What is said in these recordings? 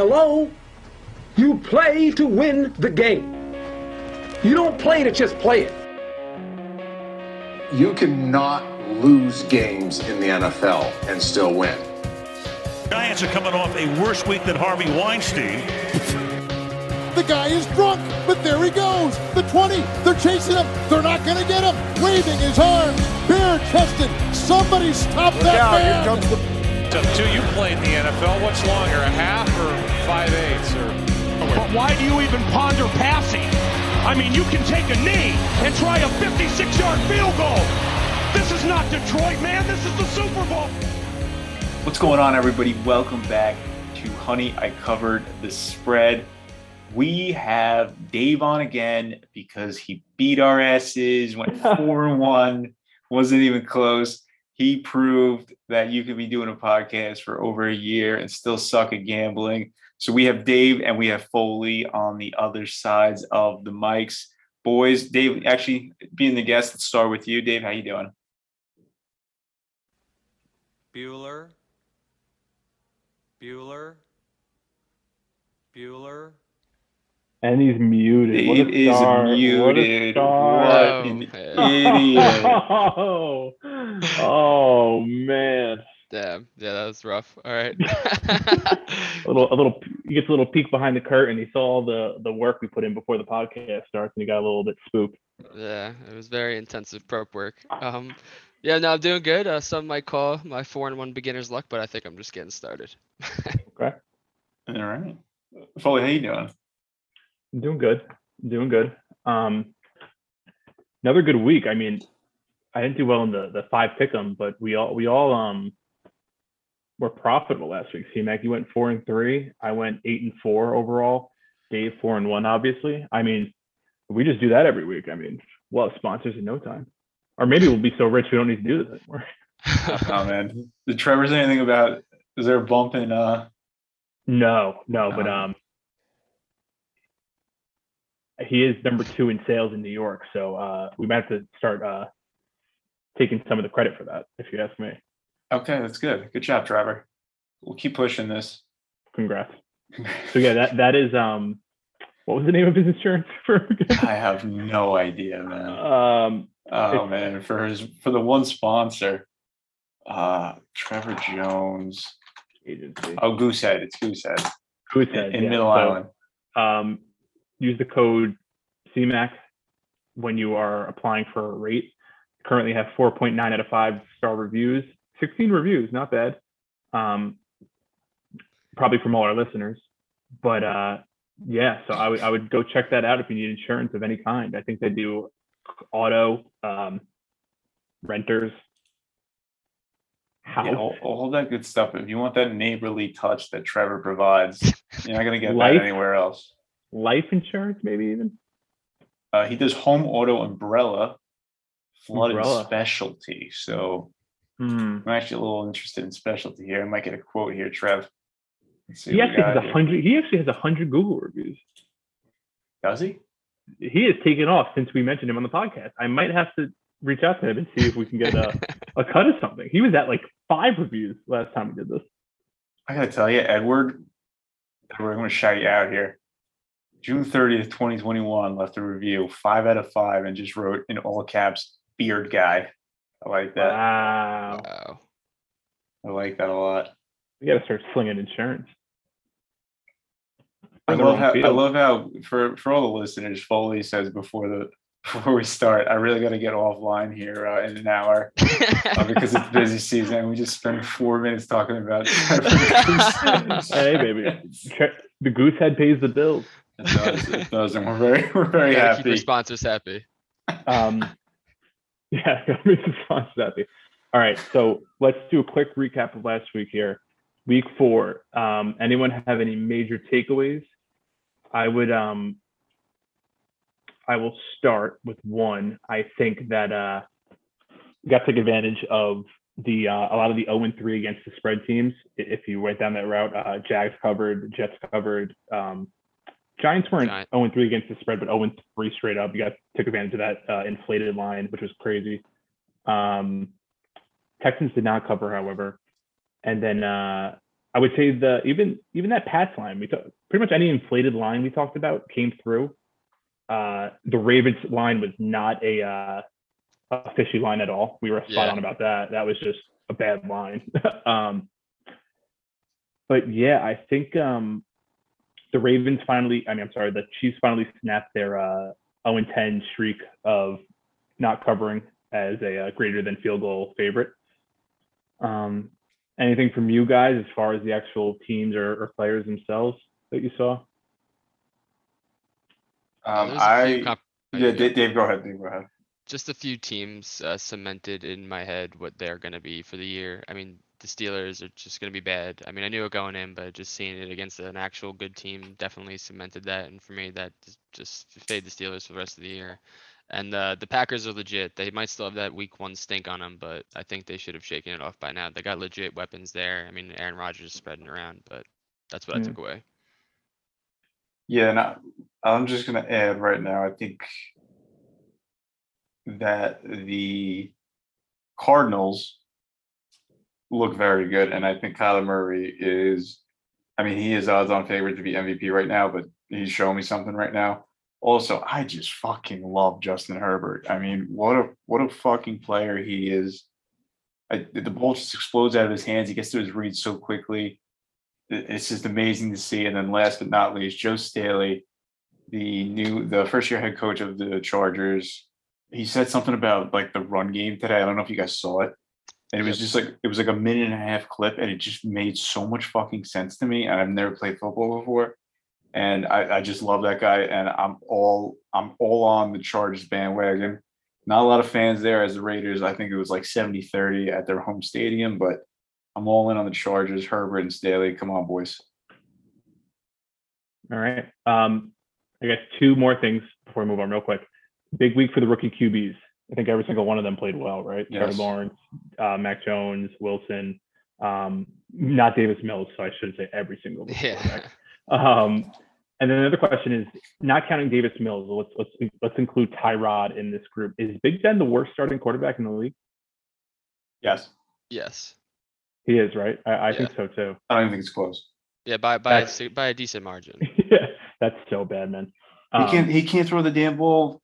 Hello? You play to win the game. You don't play to just play it. You cannot lose games in the NFL and still win. Giants are coming off a worse week than Harvey Weinstein. The guy is drunk, but there he goes. The 20, they're chasing him. They're not going to get him. Waving his arms, bare chested. Somebody stop Look that out, man. here comes the Up to you played in the NFL. What's longer, a half or five eighths? Or But why do you even ponder passing? I mean, you can take a knee and try a 56-yard field goal. This is not Detroit, man. This is the Super Bowl. What's going on, everybody? Welcome back to Honey. I covered the spread. We have Dave on again because he beat our asses, went four and one, wasn't even close. He proved that you could be doing a podcast for over a year and still suck at gambling. So we have Dave and we have Foley on the other sides of the mics. Boys, Dave, actually being the guest, let's start with you. Dave, how you doing? Bueller, Bueller, Bueller. And he's muted. What a Dave is star. What a muted. star. What an idiot. Oh, oh man. Damn. Yeah, that was rough. All right. A little, a little. He gets a little peek behind the curtain. He saw all the the work we put in before the podcast starts, and he got a little bit spooked. yeah, it was very intensive prep work. Um, yeah, no, I'm doing good. Uh, some might call my four and one beginner's luck, but I think I'm just getting started. Okay, All right. Foley, how you doing? I'm doing good. I'm doing good. Um, another good week. I mean, I didn't do well in the the five pick'em, but we all we all um were profitable last week. See, Mac, you went four and three. I went eight and four overall. Dave four and one, obviously. I mean, we just do that every week. I mean, we'll have sponsors in no time. Or maybe we'll be so rich we don't need to do this anymore. Oh man. Did Trevor say anything about is there a bump in uh No, no, but um he is number two in sales in New York. So uh we might have to start uh taking some of the credit for that, if you ask me. okay, that's good. Good job, Trevor. We'll keep pushing this. Congrats. So yeah, that that is um what was the name of his insurance again? I have no idea, man. Um Oh man, for his for the one sponsor, uh Trevor Jones. agency. Oh Goosehead, it's Goosehead Who in, in yeah, Middle so, Island. Um use the code CMAC when you are applying for a rate. Currently have 4.9 out of 5 star reviews. 16 reviews, not bad. Um probably from all our listeners. But uh yeah, so I would would go check that out if you need insurance of any kind. I think they do auto, um, renters, house, Yeah, all, all that good stuff. If you want that neighborly touch that Trevor provides, you're not gonna get Life. that anywhere else. Life insurance, maybe even. Uh, he does home auto umbrella, flood and specialty. So Hmm. I'm actually a little interested in specialty here. I might get a quote here, Trev. He actually has a hundred. He actually has a hundred Google reviews. Does he? He has taken off since we mentioned him on the podcast. I might have to reach out to him and see if we can get a, a cut of something. He was at like five reviews last time we did this. I gotta tell you, Edward. Edward, I'm gonna shout you out here. June 30th, 2021, left a review, five out of five, and just wrote in all caps, beard guy. I like that. Wow. Wow. I like that a lot. We got to start slinging insurance. I love wrong how I love how for for all the listeners, Foley says before the before we start, I really got to get offline here uh, in an hour uh, because it's busy season. We just spent four minutes talking about. hey, baby. The Goosehead pays the bills. It does, it does, and we're very we're very Gotta keep your happy. sponsors happy. Um, yeah, got me some sponsors happy. All right, so let's do a quick recap of last week here. Week four. Um, anyone have any major takeaways? I would um, I will start with one. I think that uh, we got to take advantage of the uh, a lot of the 0 and 3 against the spread teams. If you went down that route, uh, Jags covered, Jets covered. Um, Giants weren't Giant- 0 and 3 against the spread, but 0 and 3 straight up. You guys took advantage of that uh, inflated line, which was crazy. Um, Texans did not cover, however. And then uh, I would say the even even that Pats line, we talk, pretty much any inflated line we talked about came through. Uh, the Ravens line was not a uh, a fishy line at all. We were spot Yeah. on about that. That was just a bad line. um, but yeah, I think um, the Ravens finally. I mean, I'm sorry, the Chiefs finally snapped their uh, 0 10 streak of not covering as a uh, greater than field goal favorite. Um, anything from you guys as far as the actual teams or, or players themselves that you saw? Um, There's a few I comp- yeah. Dave, Dave, go ahead. Dave, go ahead. just a few teams uh, cemented in my head what they're going to be for the year. I mean, the Steelers are just going to be bad. I mean, I knew it going in, but just seeing it against an actual good team definitely cemented that. And for me, that just, just fade the Steelers for the rest of the year. And uh, the Packers are legit. They might still have that week one stink on them, but I think they should have shaken it off by now. They got legit weapons there. I mean, Aaron Rodgers is spreading around, but that's what I took away. Yeah, and I, I'm just gonna add right now. I think that the Cardinals look very good, and I think Kyler Murray is. I mean, he is odds-on favorite to be MVP right now, but he's showing me something right now. Also, I just fucking love Justin Herbert. I mean, what a what a fucking player he is. I, the ball just explodes out of his hands. He gets to his reads so quickly. It's just amazing to see. And then last but not least, Joe Staley, the new the first year head coach of the Chargers. He said something about like the run game today. I don't know if you guys saw it. And it was just like it was like a minute and a half clip, and it just made so much fucking sense to me. And I've never played football before. And I, I just love that guy. And I'm all I'm all on the Chargers bandwagon. Not a lot of fans there as the Raiders. I think it was like 70-30 at their home stadium, but I'm all in on the Chargers, Herbert and Staley. Come on, boys. All right. Um, I guess two more things before we move on real quick. Big week for the rookie QBs. I think every single one of them played well, right? Trevor Yes. Lawrence, uh, Mac Jones, Wilson, um, not Davis Mills, so I shouldn't say every single Yeah. quarterback. Um, and then another question is not counting Davis Mills. Let's let's let's include Tyrod in this group. Is Big Ben the worst starting quarterback in the league? Yes. yes. He is, right? I, I Yeah. think so too. I don't even think it's close. Yeah, by by a, by a decent margin. yeah, that's so bad, man. He can't Um, he can't throw the damn ball.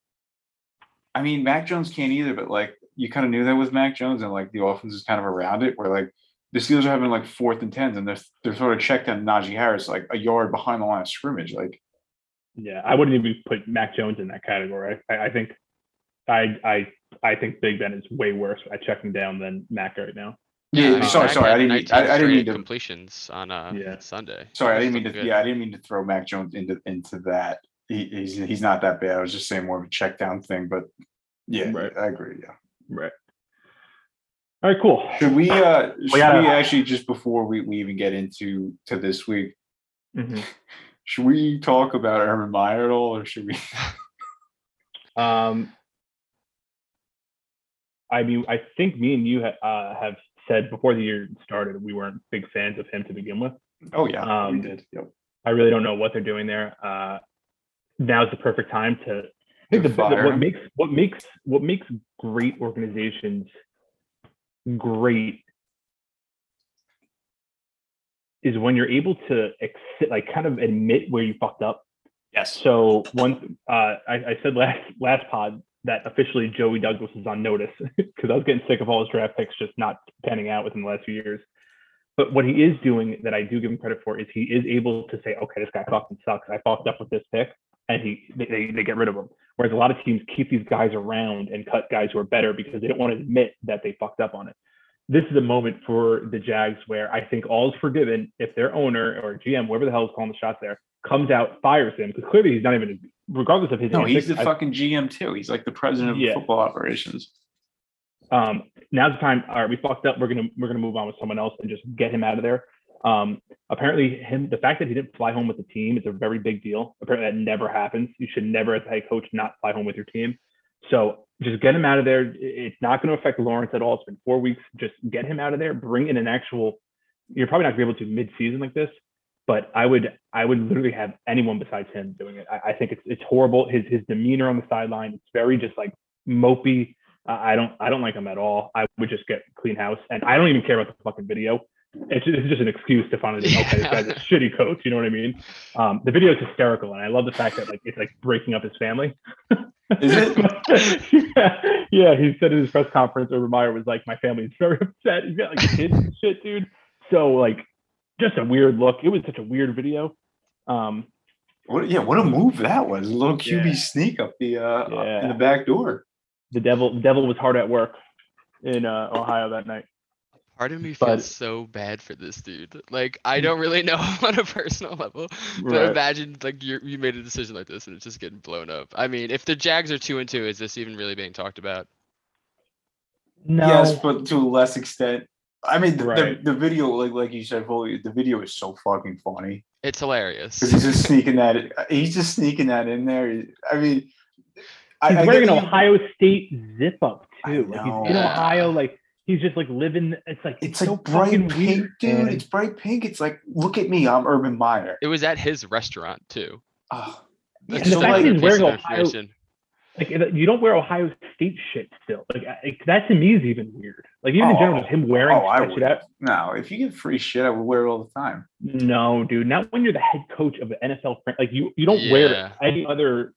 I mean, Mac Jones can't either, but like you kind of knew that with Mac Jones and like the offense is kind of around it where like the Steelers are having like fourth and tens and they're they're sort of checked on Najee Harris like a yard behind the line of scrimmage. Like Yeah, I wouldn't even put Mac Jones in that category. I, I think, I I I think Big Ben is way worse at checking down than Mac right now. yeah, I mean, sorry, sorry, I didn't I, I didn't mean to completions on uh Yeah. Sunday. sorry, I didn't mean to good. yeah, I didn't mean to throw Mac Jones into into that. He, he's he's not that bad. I was just saying more of a check down thing, but yeah, Right. I agree. Yeah. Right. All right, cool. Should we uh should we gotta- actually just before we, we even get into to this week, Mhm. should we talk about Urban Meyer at all, or should we? Um, I mean, I think me and you ha- uh, have said before the year started we weren't big fans of him to begin with. Oh yeah, we Um, did. Yep. I really don't know what they're doing there. Uh, now's the perfect time to. I think To the, what makes what makes what makes great organizations great is when you're able to accept, like kind of admit where you fucked up. Yes. So one, uh, I, I said last last pod that officially Joey Douglas is on notice because I was getting sick of all his draft picks just not panning out within the last few years. But what he is doing that I do give him credit for is he is able to say, okay, this guy fucking sucks. I fucked up with this pick, and he they, they, get rid of him. Whereas a lot of teams keep these guys around and cut guys who are better because they don't want to admit that they fucked up on it. This is a moment for the Jags where I think all is forgiven if their owner or GM, whoever the hell is calling the shots there, comes out, fires him because clearly he's not even, regardless of his. No, he's the I- fucking GM too. He's like the president of Yeah. football operations. um, now's the time. All right, we fucked up. We're gonna we're gonna move on with someone else and just get him out of there. Um, apparently, him the fact that he didn't fly home with the team is a very big deal. Apparently, that never happens. You should never, as a head coach, not fly home with your team. So just get him out of there. It's not going to affect Lawrence at all. It's been four weeks. Just get him out of there. Bring in an actual. You're probably not going to be able to mid-season like this, but I would I would literally have anyone besides him doing it. I, I think it's it's horrible. His his demeanor on the sideline. It's very just like mopey. I I don't I don't like him at all. I would just get clean house, and I don't even care about the fucking video. It's just, it's just an excuse to finally say, okay, this guy's a shitty coach. You know what I mean? Um, the video is hysterical, and I love the fact that like it's like breaking up his family. Is it? yeah, yeah, he said in his press conference, Urban Meyer was like, "My family's very upset. He's got like kids and shit, dude." So like, just a weird look. It was such a weird video. Um, What? Yeah, what a move that was! A little QB Yeah. sneak up the uh up in the back door. the devil, the devil was hard at work in uh, Ohio that night. Part of me feels But- so bad for this dude. Like I don't really know him on a personal level, but Right. imagine like you you made a decision like this and it's just getting blown up. I mean, if the Jags are two and two, is this even really being talked about? No, Yes, but to a less extent. I mean, the, Right. the, the video, like like you said, Foley, the video is so fucking funny It's hilarious. he's just sneaking that. Uh, he's just sneaking that in there. I mean, he's I wearing get an you- Ohio State zip up too. Like he's in Yeah. Ohio, like he's just like living. It's like It's so like bright pink, weird, dude. man. It's bright pink. It's like, look at me, I'm Urban Meyer. It was at his restaurant too. Oh, That's the so fact much he's wearing Ohio- like you don't wear Ohio State shit still. Like I- that to me is even weird. Like even in general, Oh, just him wearing oh, I that shit would. out. No, if you get free shit, I would wear it all the time. No, dude, not when you're the head coach of the NFL. fran- Like you, you don't wear any other.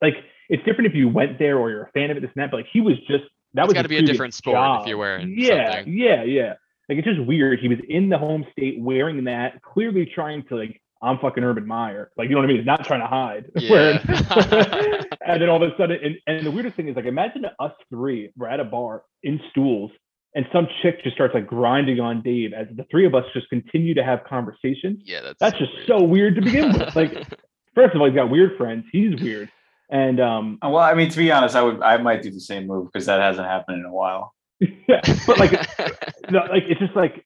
Like it's different if you went there or you're a fan of it. This and that, but like he was just that It's was gotta be a different sport if you're wearing Yeah, something. yeah, yeah. Like it's just weird. He was in the home state wearing that, clearly trying to like. I'm fucking Urban Meyer. Like, you know what I mean? He's not trying to hide. Yeah. and then all of a sudden, and, and the weirdest thing is like, imagine us three, we're at a bar in stools, and some chick just starts like grinding on Dave as the three of us just continue to have conversations. yeah, that's That's so just weird. so weird to begin with. Like, first of all, he's got weird friends. He's weird. And um, Uh, Well, I mean, to be honest, I would, I might do the same move because that hasn't happened in a while. yeah, but like, no, like it's just like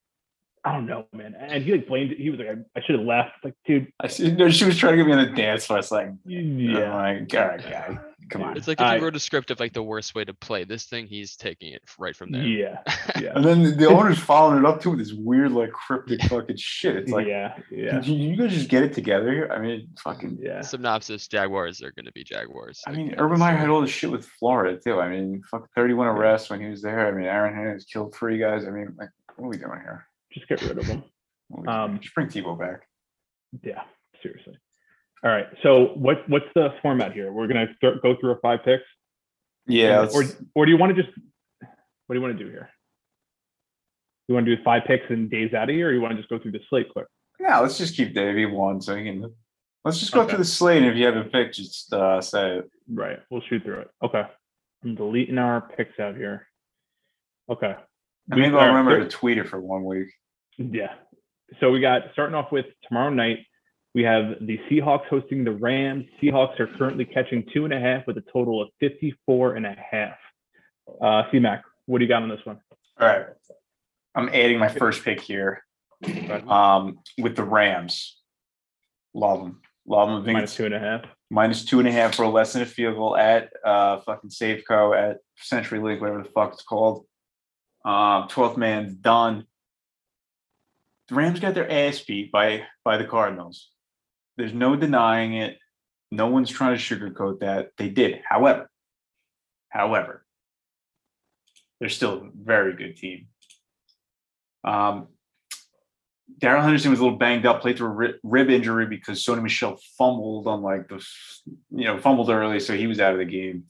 I don't know, man. And he like blamed it. He was like, I, I should have left. Like, dude, I see, no, she was trying to get me on the dance floor. It's like, yeah. I'm like, all right, guy, come on. It's like if I- you wrote a script of like the worst way to play this thing, he's taking it right from there. Yeah, yeah, And then the, the owner's following it up too with this weird, like, cryptic fucking shit. It's like, yeah, yeah, you, you guys just get it together here. I mean, fucking. yeah. Synopsis: Jaguars are going to be Jaguars. I mean, end Urban Meyer had all this shit with Florida too. I mean, fuck, 31 arrests when he was there. I mean, Aaron Hernandez killed three guys. I mean, like, what are we doing here? Just get rid of him. What are we doing? Um, just bring Tebow back. Yeah, seriously. All right. So what what's the format here? We're gonna go through our five picks. Yeah, Or or do you want to just what do you want to do here? You want to do five picks and days out of here, or you want to just go through the slate quick? yeah, let's just keep Davey one so he can. Let's just go Okay. through the slate. And if you have a pick, just uh, say it. Right. We'll shoot through it. Okay. I'm deleting our picks out here. Okay. And We- maybe I'll remember to tweet it for one week. Yeah. So we got starting off with tomorrow night. We have the Seahawks hosting the Rams. Seahawks are currently catching two and a half with a total of 54 and a half. Uh, C-Mac, what do you got on this one? All right. I'm adding my first pick here um, with the Rams. Love them. Love them. I think two and a half. minus two and a half for less than a field goal at uh, fucking Safeco at CenturyLink, whatever the fuck it's called. Um, 12th man's done. The Rams got their ass beat by by the Cardinals. There's no denying it. No one's trying to sugarcoat that. They did. However, however, they're still a very good team. Um, Darrell Henderson was a little banged up, played through a rib injury because Sony Michel fumbled on like the, you know, fumbled early, so he was out of the game.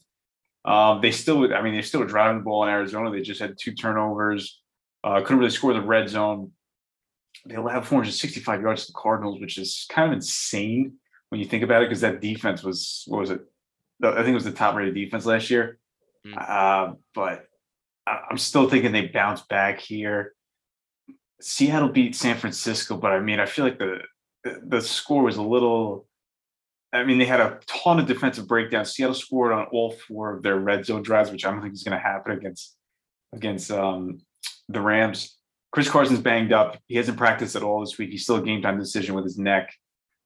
Um, they still, I mean, they're still driving the ball in Arizona. They just had two turnovers. Uh, couldn't really score the red zone. They allowed 465 yards to the Cardinals, which is kind of insane when you think about it, because that defense was what was it? I think it was the top rated defense last year. Mm. Uh, but I- I'm still thinking they bounce back here. Seattle beat San Francisco, but I mean, I feel like the the- the score was a little. I mean, they had a ton of defensive breakdowns. Seattle scored on all four of their red zone drives, which I don't think is going to happen against against um, the Rams. Chris Carson's banged up. He hasn't practiced at all this week. He's still a game time decision with his neck.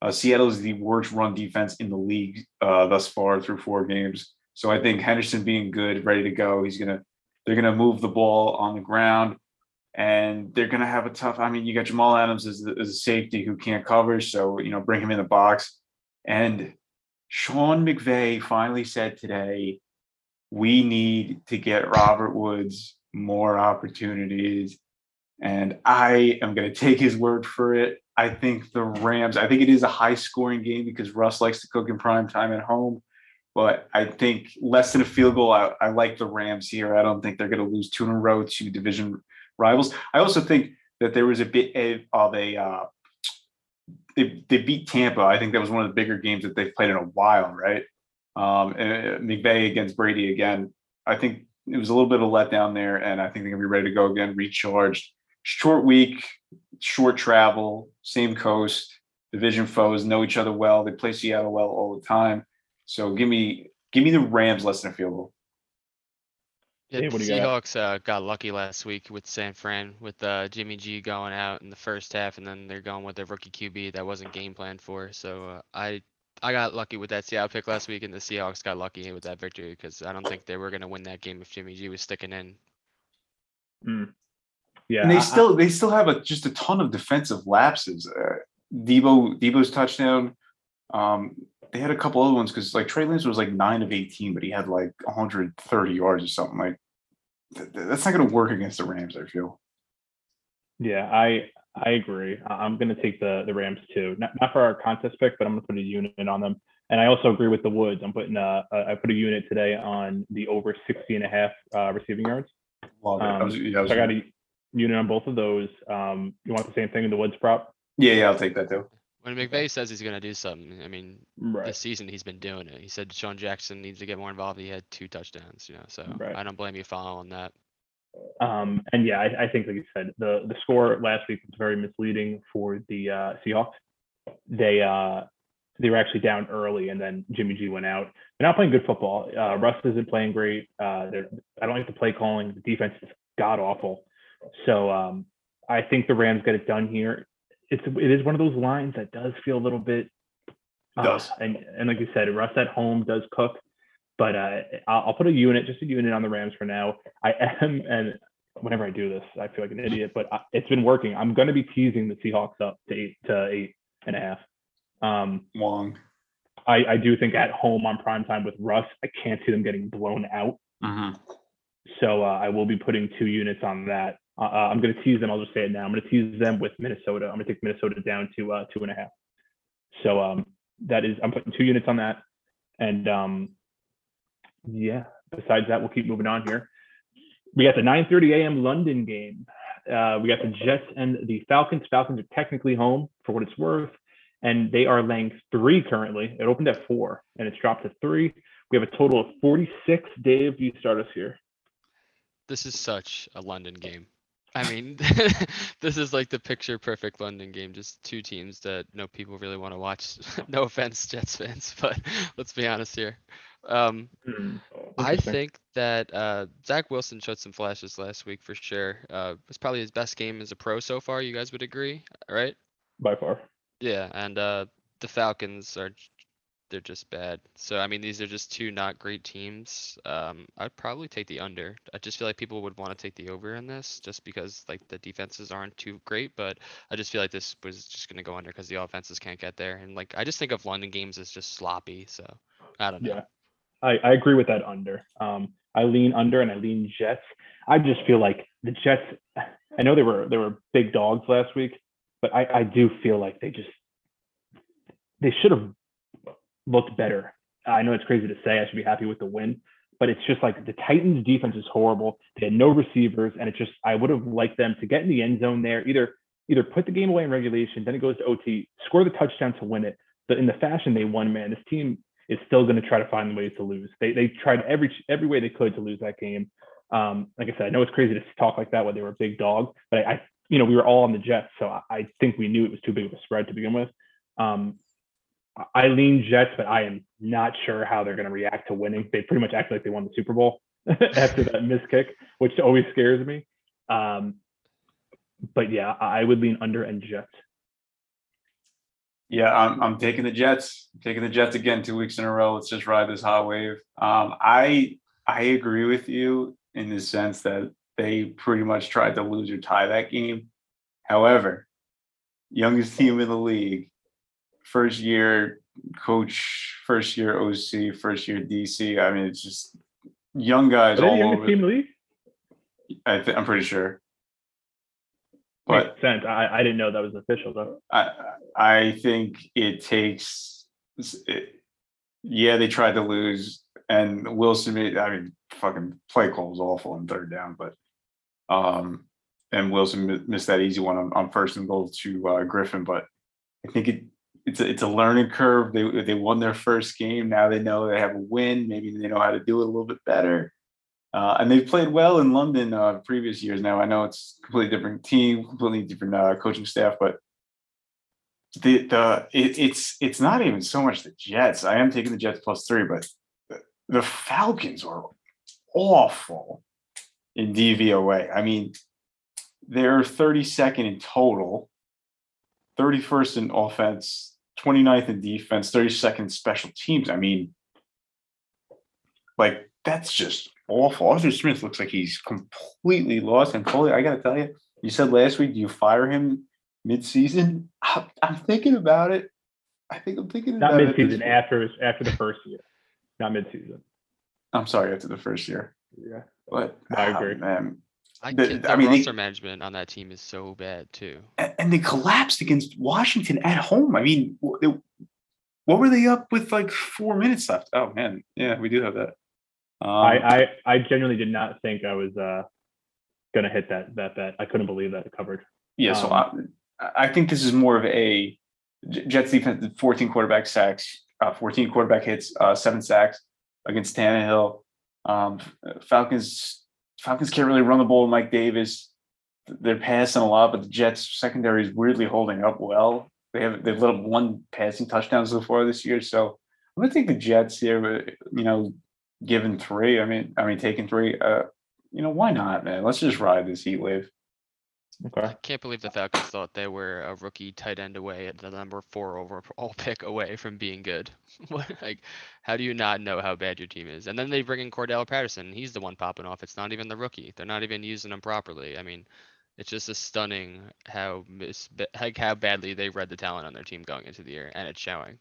Uh, Seattle is the worst run defense in the league uh, thus far through four games. So I think Henderson being good, ready to go, he's gonna they're gonna move the ball on the ground, and they're gonna have a tough. I mean, you got Jamal Adams as, as a safety who can't cover, so you know bring him in the box. And Sean McVay finally said today, we need to get Robert Woods more opportunities. And I am going to take his word for it. I think the Rams. I think it is a high scoring game because Russ likes to cook in prime time at home. But I think less than a field goal. I, I like the Rams here. I don't think they're going to lose two in a row to division rivals. I also think that there was a bit of a uh, they, they beat Tampa. I think that was one of the bigger games that they've played in a while, right? Um, and McVay against Brady again. I think it was a little bit of a letdown there, and I think they're gonna be ready to go again, recharged. Short week, short travel, same coast, division foes know each other well. They play Seattle well all the time. So give me give me the Rams less than a field goal. Yeah, Dave, the what do you got? Seahawks uh, got lucky last week with San Fran with uh, Jimmy G going out in the first half, and then they're going with their rookie QB that wasn't game planned for. So uh, I I got lucky with that Seattle pick last week, and the Seahawks got lucky with that victory because I don't think they were gonna win that game if Jimmy G was sticking in. Mm. Yeah, and they I- I- still they still have a just a ton of defensive lapses. Uh, Deebo Deebo's touchdown. Um, they had a couple other ones because like Trey Lance was like nine of eighteen, but he had like 130 yards or something. Like th- th- that's not going to work against the Rams. I feel. Yeah, I I agree. I- I'm going to take the the Rams too. Not, not for our contest pick, but I'm going to put a unit on them. And I also agree with the Woods. I'm putting uh I put a unit today on the over 60 and a half uh, receiving yards. Well, I Um, was, yeah, I was, So I got a unit on both of those. Um, you want the same thing in the Woods prop? yeah, yeah, I'll take that too. When McVay says he's gonna do something, I mean, Right. this season he's been doing it. He said Sean Jackson needs to get more involved. He had two touchdowns, you know. So Right. I don't blame you following that. Um, and yeah, I, I think, like you said, the the score last week was very misleading for the uh, Seahawks. They uh, they were actually down early, and then Jimmy G went out. They're not playing good football. Uh, Russ isn't playing great. Uh, I don't like the play calling. The defense is god awful. So um, I think the Rams get it done here. It's it is one of those lines that does feel a little bit. uh, Does. and and like you said, Russ at home does cook. But uh, I'll, I'll put a unit, just a unit on the Rams for now. I am, and whenever I do this, I feel like an idiot, but I, it's been working. I'm going to be teasing the Seahawks up to eight to eight and a half. Um, Wong. I, I do think at home on prime time with Russ, I can't see them getting blown out. Mm-hmm. So uh, I will be putting two units on that. Uh, uh, I'm going to tease them. I'll just say it now. I'm going to tease them with Minnesota. I'm going to take Minnesota down to uh, two and a half. So um, that is, I'm putting two units on that. And um, yeah, besides that, we'll keep moving on here. We got the 9:30 a.m. London game. Uh, we got the Jets and the Falcons. Falcons are technically home for what it's worth, and they are laying three currently. It opened at four, and it's dropped to three. We have a total of 46. Dave, you start us here. This is such a London game. I mean, this is like the picture perfect London game. Just two teams that no people really want to watch. no offense, Jets fans, but let's be honest here. Um, Hmm, I think that uh, Zach Wilson showed some flashes last week for sure. Uh, it was probably his best game as a pro so far. You guys would agree, right? by far. Yeah, and uh, the Falcons are they're just bad. So I mean, these are just two not great teams. Um, I'd probably take the under. I just feel like people would want to take the over in this, just because like the defenses aren't too great. But I just feel like this was just gonna go under because the offenses can't get there, and like I just think of London games as just sloppy. So I don't know. Yeah, I, I agree with that under. Um, I lean under and I lean Jets. I just feel like the Jets. I know they were they were big dogs last week, but I, I do feel like they just they should have looked better. I know it's crazy to say. I should be happy with the win, but it's just like the Titans' defense is horrible. They had no receivers, and it just I would have liked them to get in the end zone there. Either either put the game away in regulation, then it goes to OT, score the touchdown to win it. But in the fashion they won, man, this team is still going to try to find ways to lose. They they tried every every way they could to lose that game. Um, like I said, I know it's crazy to talk like that when they were a big dog, but I, I you know we were all on the Jets, so I, I think we knew it was too big of a spread to begin with. Um, I- lean Jets, but I am not sure how they're going to react to winning. They pretty much act like they won the Super Bowl after that missed kick, which always scares me. Um, but yeah, I I would lean under and Jets. Yeah, I'm, I'm taking the Jets. I'm taking the Jets again two weeks in a row. Let's just ride this hot wave. Um, I I agree with you in the sense that they pretty much tried to lose or tie that game. However, youngest team in the league, first year coach, first year OC, first year DC. I mean, it's just young guys all over. team in the league? I th- I'm pretty sure. But Makes sense. I, I didn't know that was official though. I I think it takes. It, yeah, they tried to lose, and Wilson made. I mean, fucking play call was awful on third down, but um, and Wilson missed that easy one on, on first and goal to uh, Griffin. But I think it it's a, it's a learning curve. They they won their first game. Now they know they have a win. Maybe they know how to do it a little bit better. Uh, and they've played well in London uh, previous years. Now I know it's a completely different team, completely different uh, coaching staff, but the the it, it's it's not even so much the Jets. I am taking the Jets plus three, but the, the Falcons are awful in DVOA. I mean, they're 32nd in total, 31st in offense, 29th in defense, 32nd special teams. I mean, like that's just awful. Arthur Smith looks like he's completely lost. And Coley, I gotta tell you, you said last week, do you fire him mid-season? I'm, I'm thinking about it. I think I'm thinking Not about it. at this midseason, after after the first year. Not midseason. I'm sorry, after the first year. Yeah. But I agree. Ah, man. I, The- can't- I the mean, they- roster management on that team is so bad too. And, and they collapsed against Washington at home. I mean, they- what were they up with like four minutes left? Oh man, yeah, we do have that. Um, I, I I genuinely did not think I was uh gonna hit that that bet. I couldn't believe that it covered. Yeah, so Um, I, I think this is more of a J- Jets defense, 14 quarterback sacks, uh, 14 quarterback hits, uh, seven sacks against Tannehill. Um, Falcons Falcons can't really run the ball with Mike Davis. They're passing a lot, but the Jets secondary is weirdly holding up well. They have they've let up one passing touchdown so far this year. So I'm gonna take the Jets here, but you know, given three, I mean, I mean taking three, uh, you know, why not, man? Let's just ride this heat wave. Okay. I can't believe the Falcons thought they were a rookie tight end away at the number four overall pick away from being good. What like how do you not know how bad your team is? And then they bring in Cordarrelle Patterson. He's the one popping off. It's not even the rookie. They're not even using him properly. I mean, it's just a stunning how mis- like how badly they read the talent on their team going into the year, and it's showing.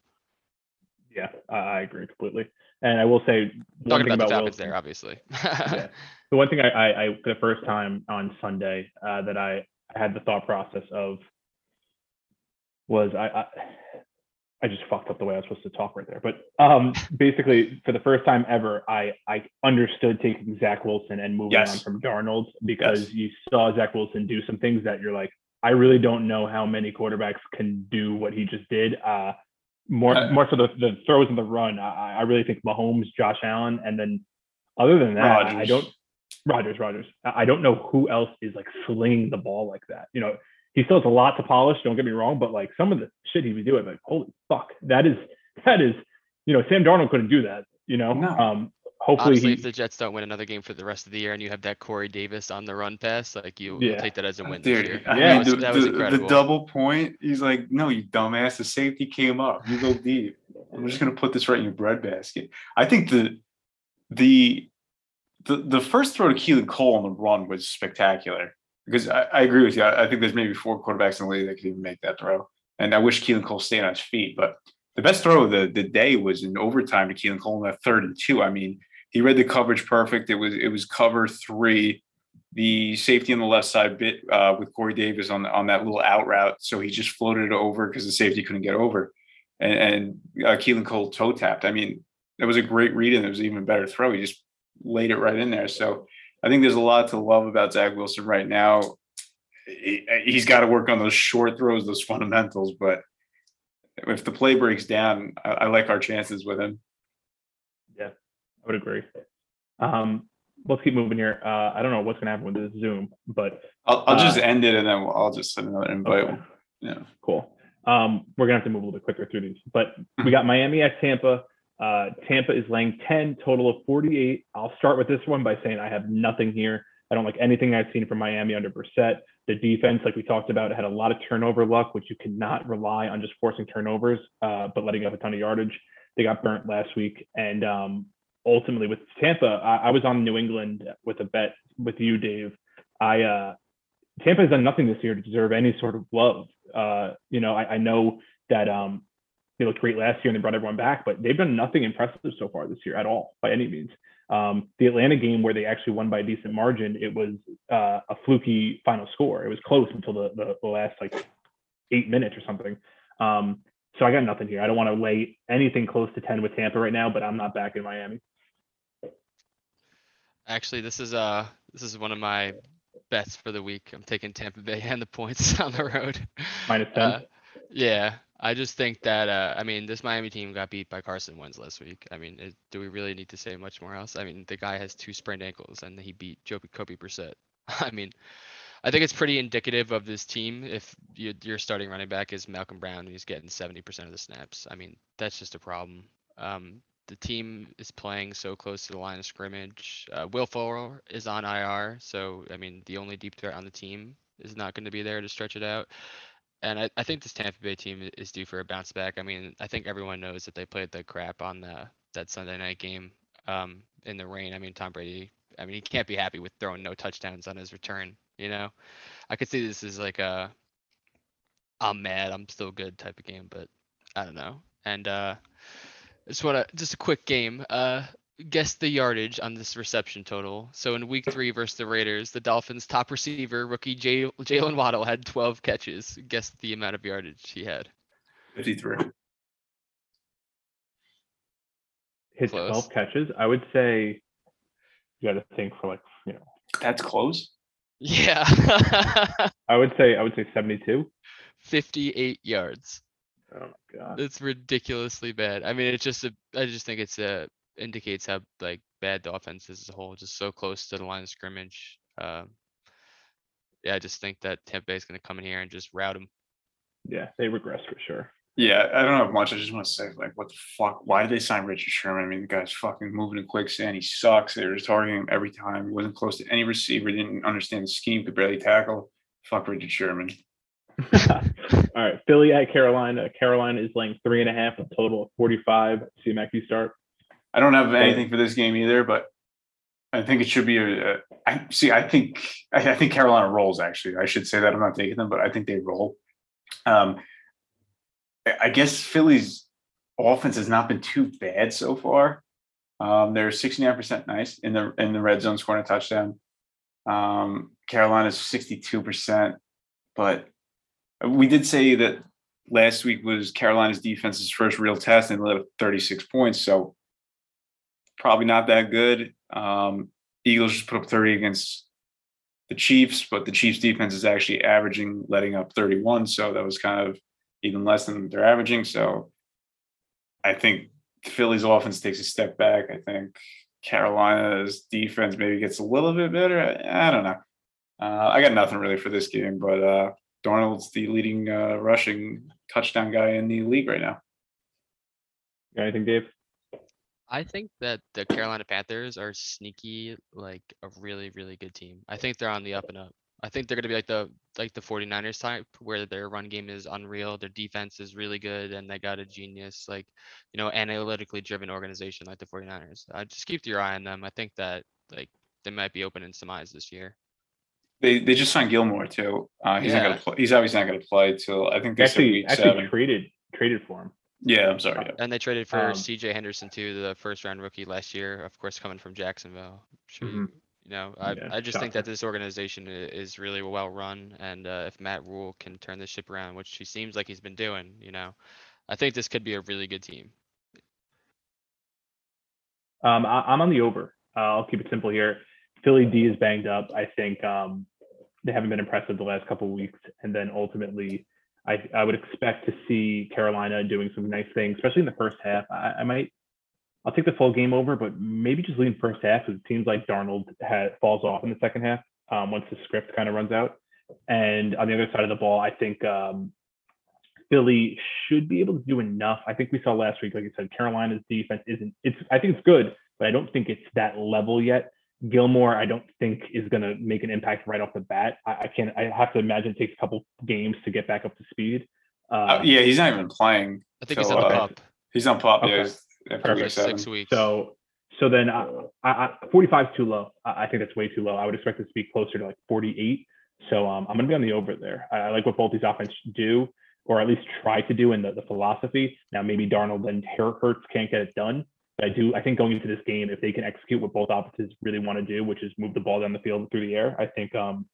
Yeah, I, I agree completely. And I will say one Talking thing about the about Falcons Wilson- there, obviously. yeah. The one thing I, I, I the first time on Sunday uh, that I, had the thought process of was I, I I just fucked up the way I was supposed to talk right there. But um, basically, for the first time ever, I I understood taking Zach Wilson and moving Yes. on from Darnold because Yes. you saw Zach Wilson do some things that you're like, I really don't know how many quarterbacks can do what he just did. Uh, more Uh, more for the, the throws and the run. I, I really think Mahomes, Josh Allen, and then other than that, I don't. Rodgers, Rodgers. I I don't know who else is like slinging the ball like that. You know, he still has a lot to polish. Don't get me wrong, but like some of the shit he was doing, like holy fuck, that is that is, you know, Sam Darnold couldn't do that. You know, No. um, hopefully Honestly, he. if the Jets don't win another game for the rest of the year, and you have that Corey Davis on the run pass, like you Yeah. take that as a win this Dude, year. Yeah. that was, the, that was the- the incredible. double point. He's like, no, you dumbass. The safety came up. You go deep. I'm just gonna put this right in your breadbasket. I think the the the the first throw to Keelan Cole on the run was spectacular because I, I agree with you. I, I think there's maybe four quarterbacks in the league that could even make that throw, and I wish Keelan Cole stayed on his feet. But the best throw of the the day was in overtime to Keelan Cole in that third and two. I mean, he read the coverage perfect. It was it was cover three the safety on the left side bit uh, with Corey Davis on on that little out route, so he just floated it over because the safety couldn't get over, and, and uh, Keelan Cole toe tapped. I mean, it was a great read, and it was even better throw. He just laid it right in there. So I think there's a lot to love about Zach Wilson right now. He, he's got to work on those short throws, those fundamentals, but if the play breaks down, I, I like our chances with him. Yeah, I would agree. Um, let's keep moving here. Uh, I don't know what's gonna happen with this Zoom, but I'll, I'll just Uh, end it, and then I'll just send another invite. okay. Yeah. Cool. Um, we're gonna have to move a little bit quicker through these, but we got Miami at Tampa. Uh, Tampa is laying 10, total of 48. I'll start with this one by saying I have nothing here. I don't like anything I've seen from Miami under Brissett. The defense, like we talked about, had a lot of turnover luck, which you cannot rely on just forcing turnovers, uh, but letting up a ton of yardage. They got burnt last week, and um, ultimately with Tampa, I, I was on New England with a bet with you, Dave. I uh, Tampa has done nothing this year to deserve any sort of love. Uh, you know, I, I know that um, they looked great last year and they brought everyone back, but they've done nothing impressive so far this year at all by any means. Um, the Atlanta game where they actually won by a decent margin, it was uh, a fluky final score. It was close until the, the, the last like eight minutes or something. Um, so I got nothing here. I don't want to lay anything close to 10 with Tampa right now, but I'm not back in Miami. Actually, this is uh this is one of my bets for the week. I'm taking Tampa Bay and the points on the road. Minus 10. Uh, yeah, I just think that uh, I mean this Miami team got beat by Carson Wentz last week. I mean, it, do we really need to say much more else? I mean, the guy has two sprained ankles and he beat Joby Kobe Brissett. I mean, I think it's pretty indicative of this team if you, your starting running back is Malcolm Brown and he's getting 70% of the snaps. I mean, that's just a problem. Um, the team is playing so close to the line of scrimmage. Uh, Will Fuller is on IR, so I mean the only deep threat on the team is not going to be there to stretch it out. And I, I think this Tampa Bay team is due for a bounce back. I mean, I think everyone knows that they played the crap on the that Sunday night game um, in the rain. I mean, Tom Brady. I mean, he can't be happy with throwing no touchdowns on his return. You know, I could see this as like a I'm mad, I'm still good type of game, but I don't know. And uh just want to just a quick game. Uh, guess the yardage on this reception total. So in week three versus the Raiders, the Dolphins' top receiver, rookie Jay- Jaylen Waddle, had 12 catches. Guess the amount of yardage he had. 53. Hit Close. 12 catches. I would say you got to think for like, you know, That's close. Yeah. I would say, I would say 72. 58 yards. Oh my God. It's ridiculously bad. I mean, it's just a. I just think it's a indicates how like bad the offense is as a whole. Just so close to the line of scrimmage. Um, yeah, I just think that Tampa Bay is going to come in here and just route them. Yeah, they regress for sure. Yeah, I don't have much. I just want to say, like, what the fuck? Why did they sign Richard Sherman? I mean, the guy's fucking moving in quicksand. He sucks. They were just targeting him every time. He wasn't close to any receiver. Didn't understand the scheme. Could barely tackle. Fuck Richard Sherman. All right, Philly at Carolina. Carolina is laying three and a half, a total of 45. See Mac, you start. I don't have anything for this game either, but I think it should be a. a I see. I think I, I think Carolina rolls. Actually, I should say that I'm not taking them, but I think they roll. Um, I- guess Philly's offense has not been too bad so far. Um, they're 69% nice in the in the red zone scoring a touchdown. Um, Carolina's 62%, but we did say that last week was Carolina's defense's first real test and they let up 36 points. So probably not that good. Um, Eagles just put up 30 against the Chiefs, but the Chiefs defense is actually averaging letting up 31. So that was kind of even less than they're averaging. So I think Philly's offense takes a step back. I think Carolina's defense maybe gets a little bit better. I, I don't know. Uh, I got nothing really for this game, but uh, Darnold's the leading uh, rushing touchdown guy in the league right now. Anything, Dave? I think that the Carolina Panthers are sneaky, like a really, really good team. I think they're on the up and up. I think they're gonna be like the like the 49ers type where their run game is unreal, their defense is really good, and they got a genius, like, you know, analytically driven organization like the 49ers. Uh, just keep your eye on them. I think that like they might be opening some eyes this year. They they just signed Gilmore too. Uh, he's not gonna play. He's obviously not gonna play till I think they said Actually, week actually seven. traded traded for him. Yeah, I'm sorry. Yeah. And they traded for Um, CJ Henderson too, the first round rookie last year, of course, coming from Jacksonville. I'm sure you- Mhm. You know, I, Yeah, I just think that this organization i- is really well run, and uh, if Matt Rhule can turn this ship around, which he seems like he's been doing, you know, I think this could be a really good team. Um, I, I'm on the over. Uh, I'll keep it simple here. Philly D is banged up. I think um, they haven't been impressive the last couple of weeks, and then ultimately, I, I would expect to see Carolina doing some nice things, especially in the first half. I, I might, I'll take the full game over, but maybe just lean first half because it seems like Darnold ha falls off in the second half um, once the script kind of runs out. And on the other side of the ball, I think um, Philly should be able to do enough. I think we saw last week, like you said, Carolina's defense isn't. It's. I think it's good, but I don't think it's that level yet. Gilmore, I don't think is going to make an impact right off the bat. I, I can't. I have to imagine it takes a couple games to get back up to speed. Uh, Uh, yeah, he's not even playing. I think he's on the uh, pup He's on pop. Okay. Yeah, he's week Perfect. six weeks. So, so then I, I, I 45 is too low. I, I think that's way too low. I would expect it to be closer to like 48. So um, I'm going to be on the over there. I, I like what both these offenses do, or at least try to do in the, the philosophy. Now maybe Darnold and Hurts can't get it done, I do. I think going into this game, if they can execute what both offenses really want to do, which is move the ball down the field through the air, I think um,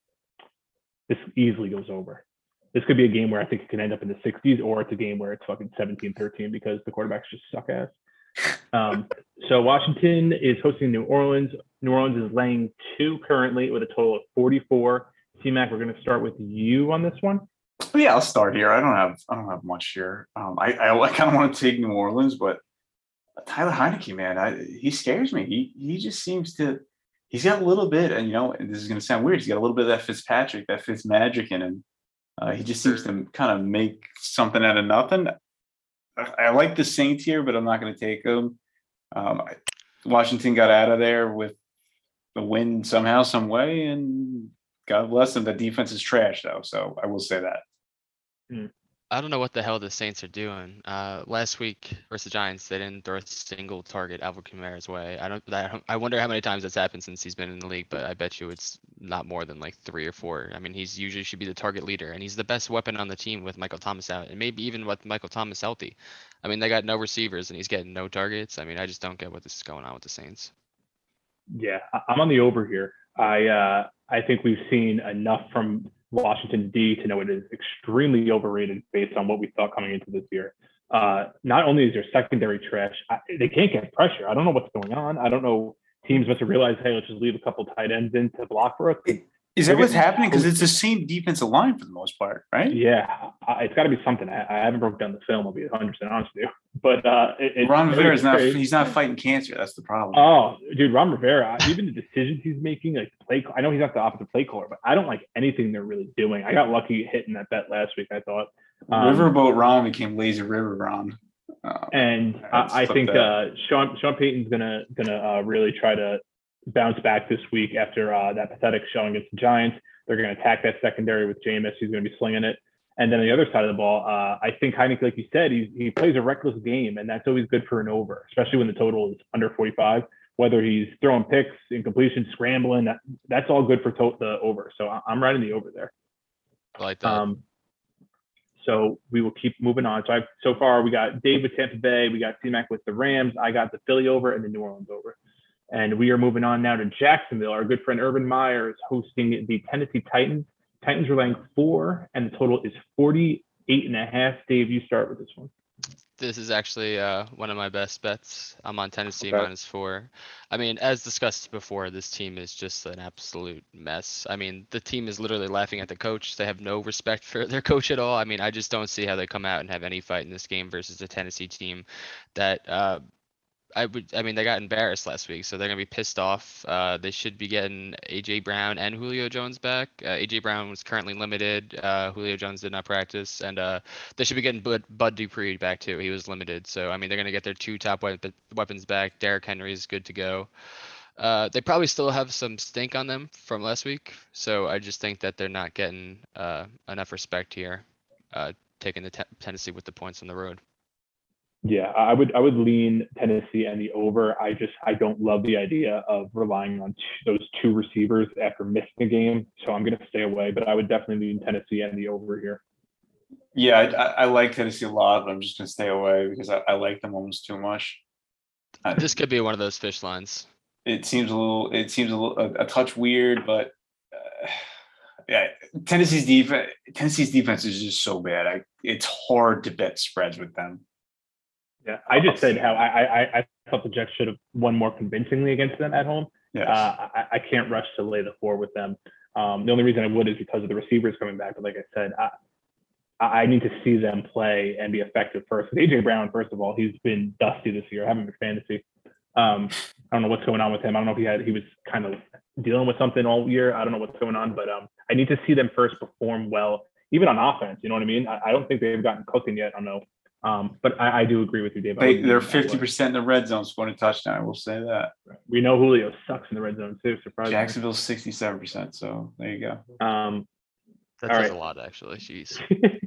this easily goes over. This could be a game where I think it can end up in the 60s, or it's a game where it's fucking 17-13 because the quarterbacks just suck ass. Um, so Washington is hosting New Orleans. New Orleans is laying two currently with a total of 44. T-Mac, we're going to start with you on this one. Yeah, I'll start here. I don't have I don't have much here. Um, I I, I kind of want to take New Orleans, but Taylor Heinicke, man, I, he scares me. He he just seems to. He's got a little bit, and you know, and this is going to sound weird. He's got a little bit of that Fitzpatrick, that Fitz magic in him. Uh, he just seems to kind of make something out of nothing. I, I like the Saints here, but I'm not going to take them. Um, I, Washington got out of there with the win somehow, some way, and God bless them. The defense is trash, though, so I will say that. I don't know what the hell the Saints are doing. Uh, last week versus the Giants, they didn't throw a single target Alvin Kamara's way. I don't. I, wonder how many times that's happened since he's been in the league, but I bet you it's not more than like three or four. I mean, he's usually should be the target leader, and he's the best weapon on the team with Michael Thomas out, and maybe even with Michael Thomas healthy. I mean, they got no receivers, and he's getting no targets. I mean, I just don't get what this is going on with the Saints. Yeah, I'm on the over here. I uh, I think we've seen enough from Washington D to know it is extremely overrated based on what we thought coming into this year. Uh, not only is their secondary trash, I, they can't get pressure. I don't know what's going on. I don't know. Teams must have realized, hey, let's just leave a couple tight ends in to block for us. Is that what's happening? Because it's the same defensive line for the most part, right? Yeah, I- it's got to be something. I, I haven't broke down the film. I'll be 100 percent honest with you. But uh, it, Ron Rivera is not. He's not fighting cancer. That's the problem. Oh, dude, Ron Rivera, even the decisions he's making, like play, I know he's not the opposite play caller, but I don't like anything they're really doing. I got lucky hitting that bet last week, I thought. Um, Riverboat Ron became Lazy River Ron. Uh, and I, I think uh, Sean Sean Payton's gonna gonna uh, really try to bounce back this week after uh, that pathetic showing against the Giants. They're gonna attack that secondary with Jameis. He's gonna be slinging it. And then on the other side of the ball, uh, I think Heineken, like you said, he he plays a reckless game, and that's always good for an over, especially when the total is under 45. Whether he's throwing picks, incompletion, scrambling, that, that's all good for to- the over. So I- I'm riding the over there. I like that. Um, so we will keep moving on. So I've, so far we got Dave with Tampa Bay, we got C-Mac with the Rams, I got the Philly over and the New Orleans over. And we are moving on now to Jacksonville. Our good friend Urban Meyer is hosting the Tennessee Titans. Titans are laying four, and the total is 48 and a half. Dave, you start with this one. This is actually uh, one of my best bets. I'm on Tennessee Okay. minus four. I mean, as discussed before, this team is just an absolute mess. I mean, the team is literally laughing at the coach. They have no respect for their coach at all. I mean, I just don't see how they come out and have any fight in this game versus a Tennessee team that uh, I would. I mean, they got embarrassed last week, so they're gonna be pissed off. Uh, they should be getting AJ Brown and Julio Jones back. Uh, AJ Brown was currently limited. Uh, Julio Jones did not practice, and uh, they should be getting Bud, Bud Dupree back too. He was limited, so I mean, they're gonna get their two top weapon, weapons back. Derrick Henry is good to go. Uh, they probably still have some stink on them from last week, so I just think that they're not getting uh, enough respect here, taking the te- Tennessee with the points on the road. Yeah, I would I would lean Tennessee and the over. I just I don't love the idea of relying on t- those two receivers after missing a game, so I'm going to stay away. But I would definitely lean Tennessee and the over here. yeah, I, I, I like Tennessee a lot, but I'm just gonna stay away because I, I like them almost too much. I- This could be one of those fish lines. it seems a little it seems a little a, a touch weird but uh, yeah tennessee's defense tennessee's defense is just so bad i it's hard to bet spreads with them Yeah, I just said how I I, I thought the Jets should have won more convincingly against them at home. yes Uh, I, I can't rush to lay the four with them. Um, the only reason I would is because of the receivers coming back. But like I said, I, I need to see them play and be effective first. With AJ Brown, first of all, he's been dusty this year. I haven't been fantasy. Um, I don't know what's going on with him. I don't know if he had he was kind of dealing with something all year. I don't know what's going on, but um, I need to see them first perform well, even on offense. You know what I mean? I, I don't think they've gotten cooking yet. I don't know. Um, but I, I do agree with you, Dave. They, would they're lean that way. 50 percent in the red zone scoring a touchdown i will say that We know Julio sucks in the red zone too. Surprisingly. jacksonville's 67 percent so there you go Um, That says right. a lot, actually. Jeez,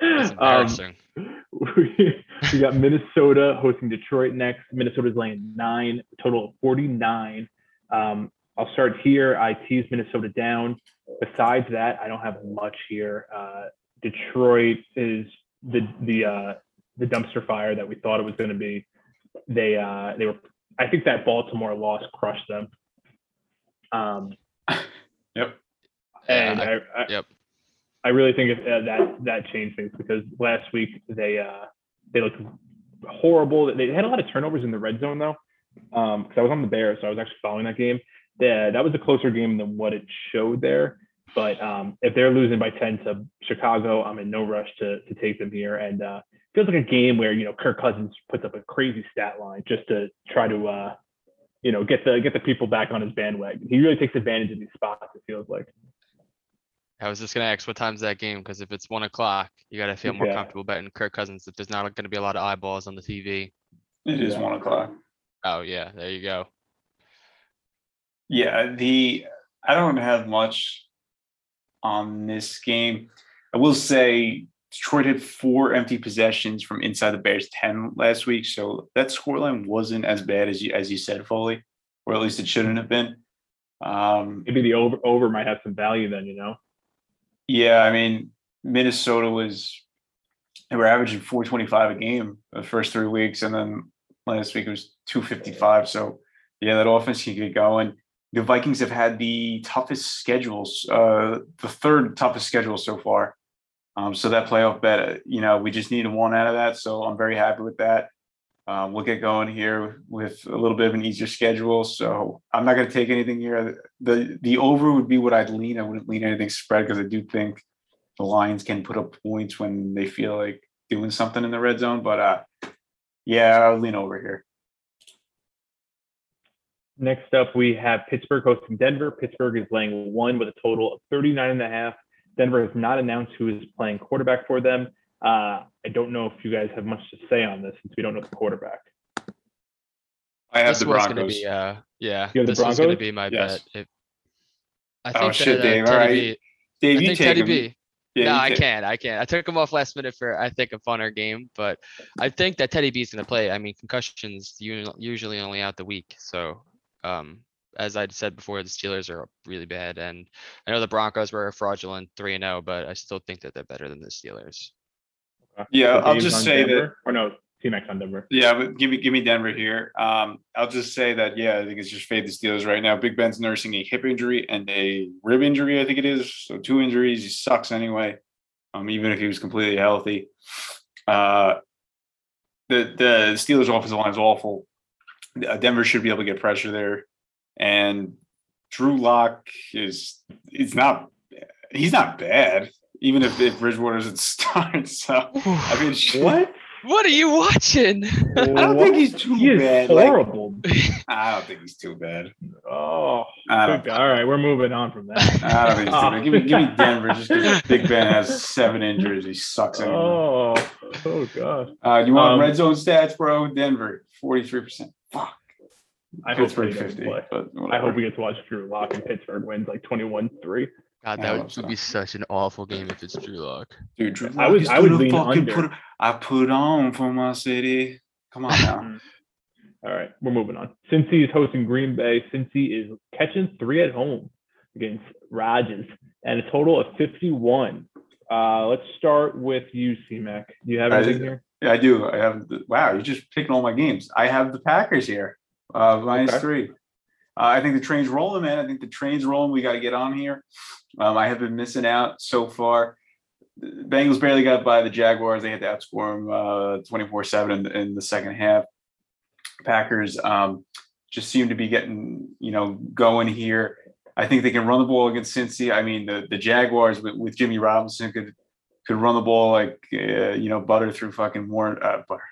that's um, embarrassing. we, we got Minnesota hosting Detroit next. Minnesota's laying nine, total of 49. Um, I'll start here. I tease Minnesota down. Besides that, I don't have much here. Uh, Detroit is the the uh, the dumpster fire that we thought it was going to be. they uh, they were. I think that Baltimore loss crushed them. Um, Yep. and I, I, yep. I really think it, uh, that that changed things because last week they uh, they looked horrible. They had a lot of turnovers in the red zone though. Um, because I was on the Bears, so I was actually following that game. Yeah, that was a closer game than what it showed there. But um, if they're losing by 10 to Chicago, I'm in no rush to to take them here. And uh, feels like a game where you know Kirk Cousins puts up a crazy stat line just to try to uh, you know get the get the people back on his bandwagon. He really takes advantage of these spots. It feels like. I was just gonna ask what time's that game because if it's one o'clock, you gotta feel more Yeah. comfortable betting Kirk Cousins if there's not gonna be a lot of eyeballs on the TV. It is Yeah. one o'clock. Oh yeah, there you go. Yeah, the I don't have much on this game. I will say Detroit had four empty possessions from inside the Bears 10 last week, so that scoreline wasn't as bad as you as you said, Foley, or at least it shouldn't have been. Um, Maybe the over over might have some value then. You know. yeah, I mean, Minnesota was they were averaging 425 a game the first three weeks, and then last week it was 255. So yeah, that offense can get going. The Vikings have had the toughest schedules, uh, the third toughest schedule so far. Um, so that playoff bet, you know, we just needed one out of that. So I'm very happy with that. Um, we'll get going here with a little bit of an easier schedule. So I'm not going to take anything here. The the over would be what I'd lean. I wouldn't lean anything spread because I do think the Lions can put up points when they feel like doing something in the red zone. But uh, yeah, I'll lean over here. Next up, we have Pittsburgh hosting Denver. Pittsburgh is laying one with a total of 39 and a half. Denver has not announced who is playing quarterback for them. Uh, I don't know if you guys have much to say on this since we don't know the quarterback. I have this the was gonna Broncos. be uh yeah, You have the this was gonna be my Yes. bet. If, I Oh, think shit, that, uh, Dave. Teddy All right. B, Dave, I you think take Teddy him. B. Yeah, no, I can't. I can't. I took him off last minute for I think a funner game, but I think that Teddy B is gonna play. I mean, concussions usually only out the week, so um, as I said before, the Steelers are really bad, and I know the Broncos were a fraudulent three and zero, but I still think that they're better than the Steelers. Yeah, So I'll just on say that- Or no, T-Max on Denver. Yeah, but give me give me Denver here. Um, I'll just say that yeah, I think it's just fade the Steelers right now. Big Ben's nursing a hip injury and a rib injury, I think it is. So two injuries. He sucks anyway. Um, even if he was completely healthy. Uh, the the Steelers offensive line is awful. Uh, Denver should be able to get pressure there, and Drew Lock is is not he's not bad. Even if, if Bridgewater doesn't start, so I mean, What? What are you watching? I don't think he's too He is bad. like- horrible. I don't think he's too bad. oh, I don't, good- all right, we're moving on from that. I don't think he's too bad. Give me, give me Denver just because Big Ben has seven injuries. He sucks anyway. Oh, oh gosh. Uh, you want Um, red zone stats, bro? Denver, 43%. Fuck. I hope Pittsburgh he doesn't 50. play. But I hope we get to watch Drew Lock and Pittsburgh wins like 21-3. God, that would, so. be such an awful game if it's Drew Lock. Dude, Drew I was- I would gonna lean fucking under. Put, I put on for my city. Come on now. All right, we're moving on. Cincy is hosting Green Bay. Cincy is catching three at home against Rodgers and a total of 51. Uh, let's start with you, C-Mac. Do you have I- anything here? Yeah, I do. I have. The, wow, you're just picking all my games. I have the Packers here, uh, minus Okay. three. Uh, I think the train's rolling, man. I think the train's rolling. We got to get on here. Um, I have been missing out so far. The Bengals barely got by the Jaguars. They had to outscore them twenty four seven in the second half. Packers um, just seem to be getting you know going here. I think they can run the ball against Cincy. I mean, the the Jaguars with, with Jimmy Robinson could could run the ball like uh, you know butter through fucking Warren uh, butter,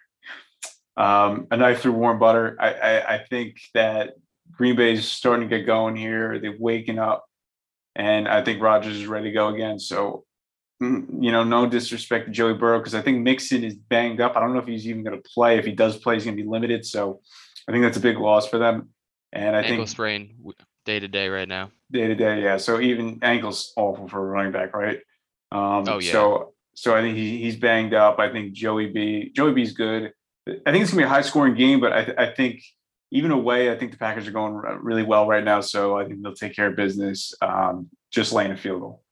um, a knife through warm butter. I, I I think that Green Bay is starting to get going here. They're waking up, and I think Rodgers is ready to go again. So. mm, You know, no disrespect to Joey Burrow because I think Mixon is banged up. I don't know if he's even going to play. If he does play, he's going to be limited. So, I think that's a big loss for them. And I Ankle think sprain day to day right now. day to day. Yeah. So even ankles awful for a running back, right? Um, Oh, yeah. So so I think he, he's banged up. I think Joey B. Joey B's good. I think it's gonna be a high scoring game, but I, th- I think even away, I think the Packers are going really well right now. So I think they'll take care of business. Um, just laying a field goal.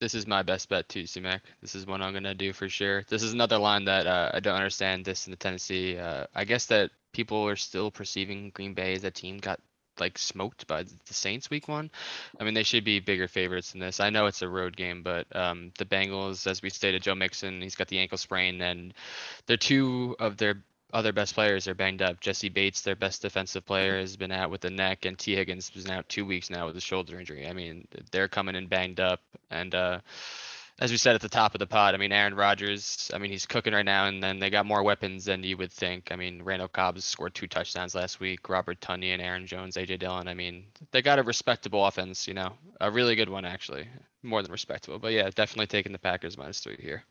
This is my best bet too, C-Mac. This is what I'm gonna do for sure. This is another line that uh, I don't understand this in the Tennessee. Uh, I guess that people are still perceiving Green Bay as a team got like smoked by the Saints week one. I mean, they should be bigger favorites than this. I know it's a road game, but um, the Bengals, as we stated, Joe Mixon, he's got the ankle sprain, and they're two of their other best players are banged up. Jessie Bates, their best defensive player, has been out with the neck, and Tee Higgins has been out two weeks now with a shoulder injury. I mean, they're coming in banged up, and uh, as we said at the top of the pod, I mean, Aaron Rodgers, I mean, he's cooking right now, and then they got more weapons than you would think. I mean, Randall Cobb scored two touchdowns last week. Robert Tonyan and Aaron Jones, AJ Dillon. I mean, they got a respectable offense, you know, a really good one actually, more than respectable. But yeah, definitely taking the Packers minus three here.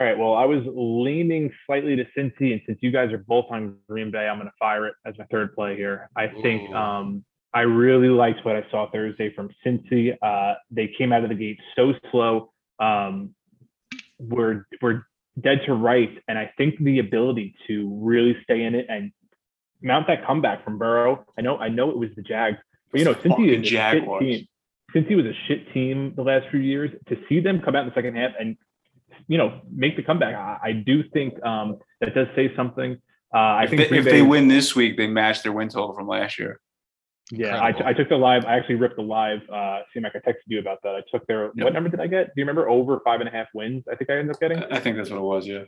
All right. Well, I was leaning slightly to Cincy, and since you guys are both on Green Bay, I'm going to fire it as my third play here. I think um, I really liked what I saw Thursday from Cincy. Uh, they came out of the gate so slow. Um, we're we're dead to rights, and I think the ability to really stay in it and mount that comeback from Burrow. I know I know it was the Jags, but you know Cincy is a shit team. Cincy was a shit team the last few years. To see them come out in the second half and you know make the comeback, I, I do think um, that does say something. Uh, I if think they, if Bay- they win this week, they match their win total from last year. Yeah, I, Incredible. I took the live. I actually ripped the live. Uh, see, Mike, I texted you about that. I took their. Yep. What number did I get? Do you remember? Over five and a half wins. I think I ended up getting. I I think that's what it was. Yeah.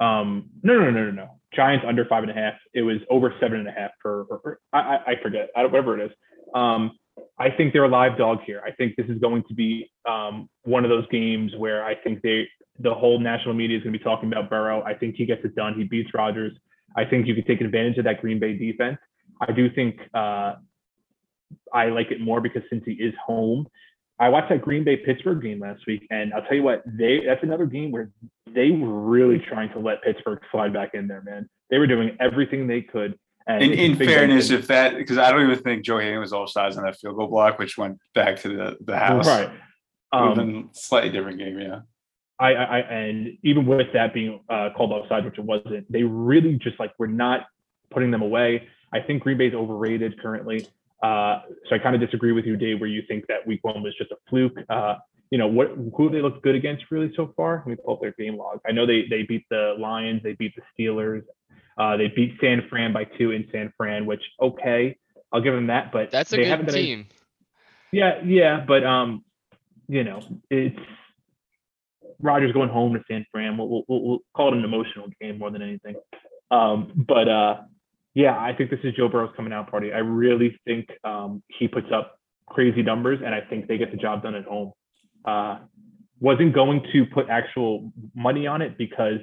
Um, no, no, no, no, no. Giants under five and a half. It was over seven and a half per. per, per I, I, I forget. I don't, whatever it is. Um, I think they're a live dog here. I think this is going to be um, one of those games where I think they, the whole national media is going to be talking about Burrow. I think he gets it done. He beats Rodgers. I think you could take advantage of that Green Bay defense. I do think uh, I like it more because since he is home, I watched that Green Bay Pittsburgh game last week, and I'll tell you what, they that's another game where they were really trying to let Pittsburgh slide back in there, man. They were doing everything they could. And In, in fairness, if that because I don't even think Joe Haden was all sides on that field goal block, which went back to the the house. right, um, been slightly different game. Yeah. I, I, I and even with that being uh, called offside, which it wasn't, they really just like were not putting them away. I think Green Bay's overrated currently. Uh, so I kind of disagree with you, Dave, where you think that Week One was just a fluke. Uh, you know what? Who have they looked good against really so far? Let me pull up their game log. I know they they beat the Lions, they beat the Steelers, uh, they beat San Fran by two in San Fran, which okay, I'll give them that. But That's a they good team. yeah, yeah, but um, you know, it's Rodgers going home to San Fran. We'll, we'll, we'll call it an emotional game more than anything. Um, but uh, yeah, I think this is Joe Burrow's coming out party. I really think um, he puts up crazy numbers, and I think they get the job done at home. Uh, wasn't going to put actual money on it because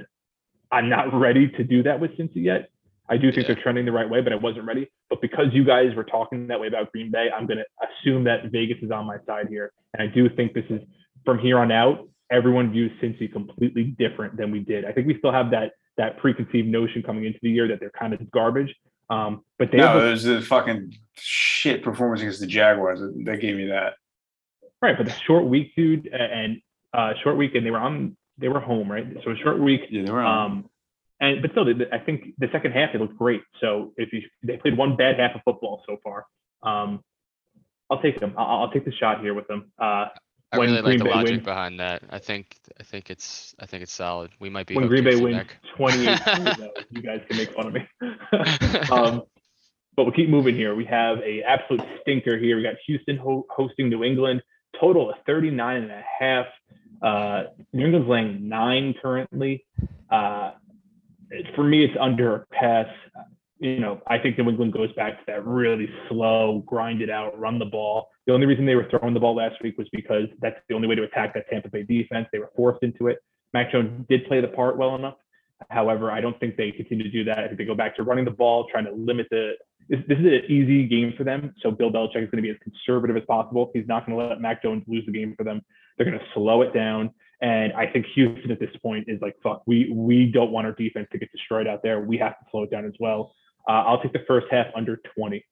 I'm not ready to do that with Cincy yet. I do think Yeah. they're trending the right way, but I wasn't ready. But because you guys were talking that way about Green Bay, I'm going to assume that Vegas is on my side here. And I do think this is from here on out, everyone views Cincy completely different than we did. I think we still have that that preconceived notion coming into the year that they're kind of garbage. Um, but they No, a- it was the fucking shit performance against the Jaguars. That gave me that. right, but the short week, dude, and uh, short week, and they were on, they were home, right? So a short week, Yeah, they were on. Um, and but still, I think the second half they looked great. So if you they played one bad half of football so far, um, I'll take them. I'll, I'll take the shot here with them. Uh, I when really like the Bay logic wins- behind that. I think I think it's I think it's solid. We might be when Green Bay wins C-Mac. 28, you guys can make fun of me. um, but we'll keep moving here. We have a absolute stinker here. We got Houston ho- hosting New England. Total of 39 and a half. Uh, New England's laying nine currently. Uh, for me, it's under a pass. You know, I think New England goes back to that really slow, grind it out, run the ball. The only reason they were throwing the ball last week was because that's the only way to attack that Tampa Bay defense. They were forced into it. Mac Jones did play the part well enough. However, I don't think they continue to do that. I think they go back to running the ball, trying to limit the. This, this is an easy game for them. So Bill Belichick is going to be as conservative as possible. He's not going to let Mac Jones lose the game for them. They're going to slow it down. And I think Houston at this point is like, fuck, we we don't want our defense to get destroyed out there. We have to slow it down as well. Uh, I'll take the first half under 20.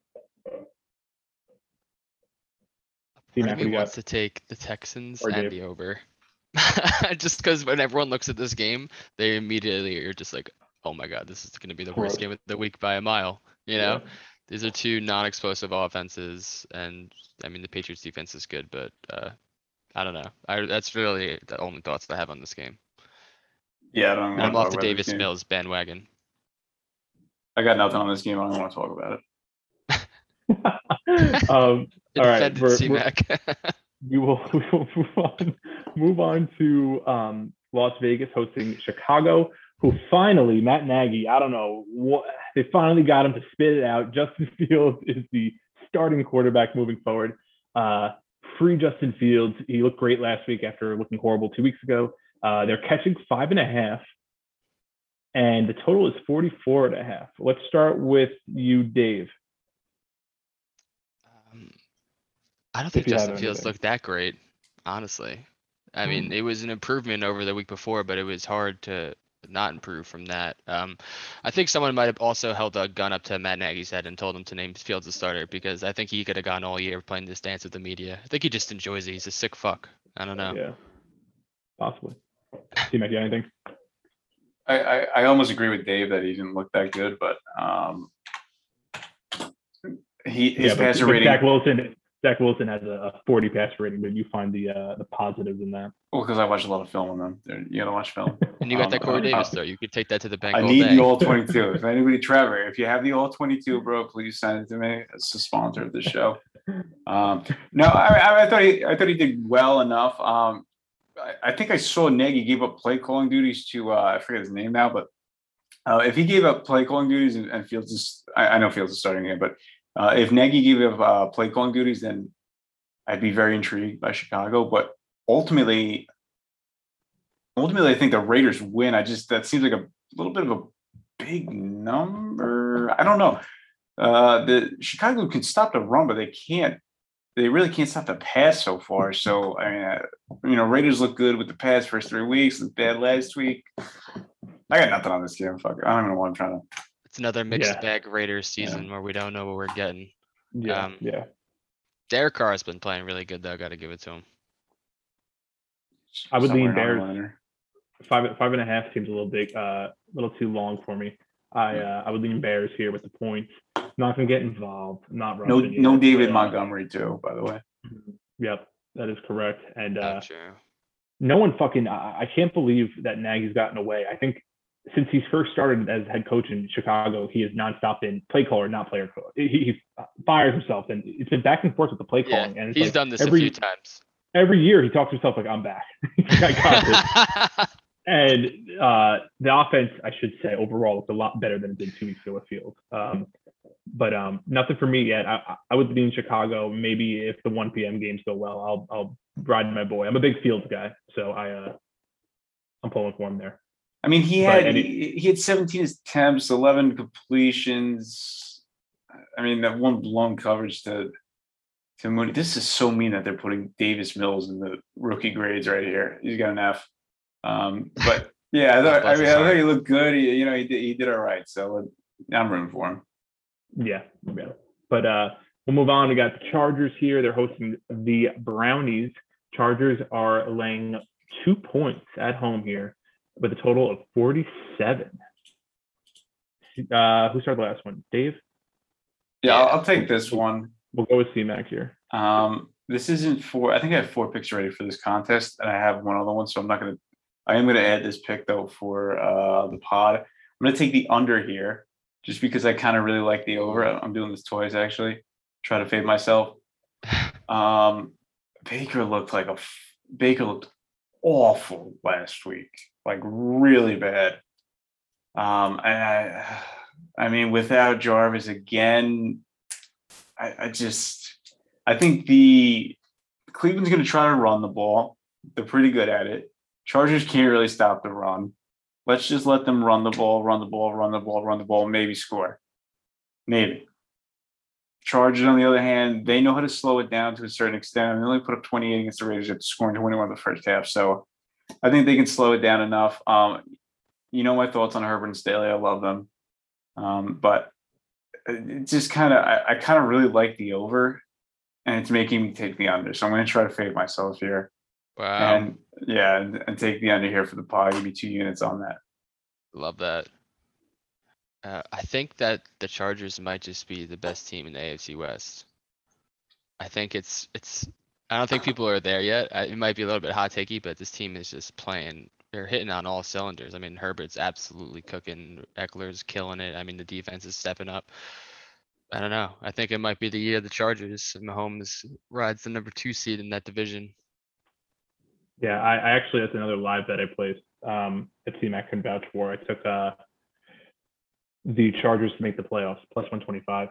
See, Part Mac, of what me wants to take the Texans Or and Dave? the over. just because when everyone looks at this game, they immediately are just like, "Oh my god, this is going to be the worst game of the week by a mile." You know, Yeah. these are two non-explosive offenses, and I mean the Patriots defense is good, but uh, I don't know. I, that's really the only thoughts I have on this game. Yeah, I don't. And wanna I'm off the this Davis game. Mills bandwagon. I got nothing on this game. I don't want to talk about it. um, All right, we're- C-Mac. we will we will move on move on to um, Las Vegas hosting Chicago, who finally Matt Nagy. I don't know what they finally got him to spit it out. Justin Fields is the starting quarterback moving forward. Uh, free Justin Fields. He looked great last week after looking horrible two weeks ago. Uh, they're catching five and a half, and the total is 44 and a half. Let's start with you, Dave. Um, I don't think you have Justin Fields anything. looked that great, honestly. I mean, it was an improvement over the week before, but it was hard to not improve from that. Um, I think someone might have also held a gun up to Matt Nagy's head and told him to name Fields a starter because I think he could have gone all year playing this dance with the media. I think he just enjoys it. He's a sick fuck. I don't know. Yeah, possibly. T-Mac, you got anything? I, I, I almost agree with Dave that he didn't look that good, but um, he his yeah, passer but rating. Zach Wilson, Zach Wilson has a, a 40 passer rating, but you find the uh, the positives in that. Well, because I watch a lot of film on them. They're- You gotta watch film. And you got that Um, Corey uh, Davis though. You could take that to the bank I all need day. the all 22. if anybody, Trevor, if you have the all 22, bro, please send it to me. It's a sponsor of the show. Um, no, I, I, I thought he, I thought he did well enough. Um, I, I think I saw Nagy gave up play calling duties to, uh, I forget his name now, but uh, if he gave up play calling duties and, and Fields is, I, I know Fields is starting here, but uh, if Nagy gave up uh, play calling duties, then I'd be very intrigued by Chicago. But ultimately, ultimately, I think the Raiders win. I just that seems like a little bit of a big number. I don't know. Uh, the Chicago can stop the run, but they can't. They really can't stop the pass so far. So I mean, uh, you know, Raiders look good with the pass first three weeks, look bad last week. I got nothing on this game. Fuck. I don't even know what I'm trying to. It's another mixed Yeah. bag Raiders season where we don't know what we're getting. Yeah, Um, yeah. Derek Carr has been playing really good though. Got to give it to him. I would lean Bears. down the line. Five five and a half seems a little big, uh, a little too long for me. I uh, I would lean Bears here with the points. Not gonna get involved. Not No, rushing no David but, uh, Montgomery too, by the way. Yep, that is correct. And uh, true. no one fucking I, I can't believe that Nagy's gotten away. I think since he's first started as head coach in Chicago, he has nonstop been play caller, not player coach. He, he fires himself, and it's been back and forth with the play Yeah, calling. and he's like done this every, a few times. Every year, he talks to himself like, "I'm back." I got this. And uh, the offense, I should say, overall looked a lot better than it did two weeks ago with Fields. Um, but um, nothing for me yet. I, I- I would be in Chicago. Maybe if the 1 p.m. games go well, I'll I'll ride my boy. I'm a big Fields guy, so I uh, I'm pulling for him there. I mean, he had he, he had 17 attempts, 11 completions. I mean, that one blown coverage to to Mooney. This is so mean that they're putting Davis Mills in the rookie grades right here. He's got an F. Um, but yeah, I thought I mean, I thought he looked good. He, you know, he did he did all right. So uh, I'm rooting for him. Yeah, yeah. But uh, we'll move on. We got the Chargers here. They're hosting the Brownies. Chargers are laying two points at home here with a total of 47. Uh, who started the last one? Dave? Yeah, I'll, Yeah. I'll take this one. We'll go with C-Mac here. Um, this isn't for. I think I have four picks ready for this contest, and I have one other one, so I'm not gonna. I am gonna add this pick though for uh the pod. I'm gonna take the under here, just because I kind of really like the over. I'm doing this twice actually. Try to fade myself. Um, Baker looked like a Baker looked awful last week, like really bad. Um, and I, I mean, without Jarvis again, I, I just, I think the Cleveland's going to try to run the ball. They're pretty good at it. Chargers can't really stop the run. Let's just let them run the ball, run the ball, run the ball, run the ball, maybe score. Maybe. Chargers, on the other hand, they know how to slow it down to a certain extent. They only put up 28 against the Raiders after scoring 21 in the first half. So I think they can slow it down enough. Um, you know my thoughts on Herbert and Staley. I love them. Um, but it just kind of, I, I kind of really like the over and it's making me take the under. So I'm going to try to fade myself here. Wow, And yeah, and, and take the under here for the pod. Give me two units on that. love that. Uh, I think that the Chargers might just be the best team in the AFC West. I think it's it's I don't think people are there yet. I- It might be a little bit hot takey, but this team is just playing, they're hitting on all cylinders. I mean, Herbert's absolutely cooking. Ekeler's killing it. I mean, the defense is stepping up. I don't know. I think it might be the year of the Chargers. Mahomes rides the number two seed in that division. Yeah, I, I actually that's another live bet I placed. Um, that C-Mac can vouch for. I took uh the Chargers to make the playoffs plus one twenty five.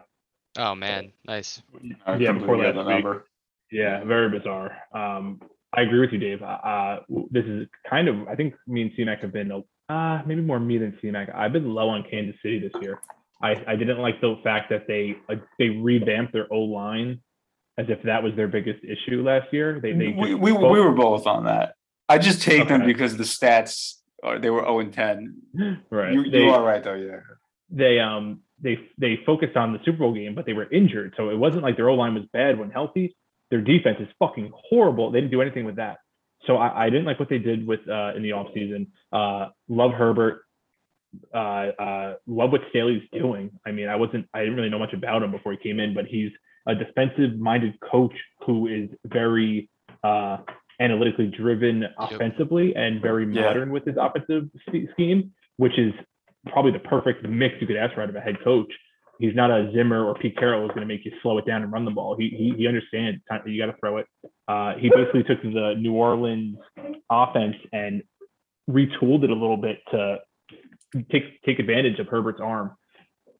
Oh, man, nice. I Yeah, before completely last get the week. number. Yeah, very bizarre. Um, I agree with you, Dave. Uh, Uh, this is kind of I think me and C-Mac have been uh maybe more me than C-Mac. I've been low on Kansas City this year. I, I didn't like the fact that they like they revamped their O line as if that was their biggest issue last year. They they We, we, we were both on that. I just take them because the stats are they were 0 and 10. right. You, they, you are right though, yeah. they um they they focused on the Super Bowl game, but they were injured, so it wasn't like their O line was bad when healthy. Their defense is fucking horrible. They didn't do anything with that. So I, I didn't like what they did with uh, in the offseason. Uh, love Herbert. Uh, uh, love what Staley's doing. I mean, I wasn't I didn't really know much about him before he came in, but he's a defensive minded coach who is very uh, analytically driven offensively and very Yeah. modern with his offensive sch- scheme, which is probably the perfect mix you could ask for out of a head coach. He's not a Zimmer or Pete Carroll who's going to make you slow it down and run the ball. He he, he understands you got to throw it. Uh, he basically took the New Orleans offense and retooled it a little bit to take take advantage of Herbert's arm.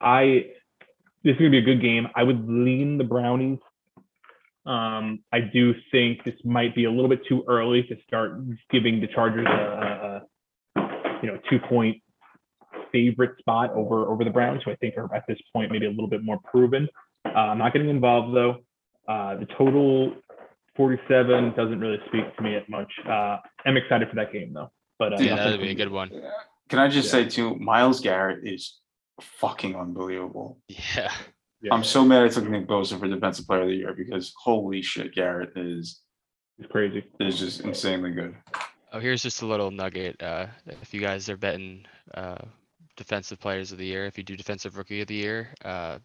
I this is going to be a good game. I would lean the Brownies. Um, I do think this might be a little bit too early to start giving the Chargers a, a you know two point favorite spot over over the Browns, who I think are at this point maybe a little bit more proven. Uh, I'm not getting involved though. Uh, the total 47 doesn't really speak to me at much. Uh, I'm excited for that game though. But uh, Yeah, that'd be a good one. Can I just Yeah. say too, Myles Garrett is fucking unbelievable. Yeah. yeah, I'm so mad I took Nick Bosa for defensive player of the year because holy shit, Garrett is it's crazy. is just insanely good. Oh, here's just a little nugget. Uh, if you guys are betting uh, defensive players of the year, if you do defensive rookie of the year, uh,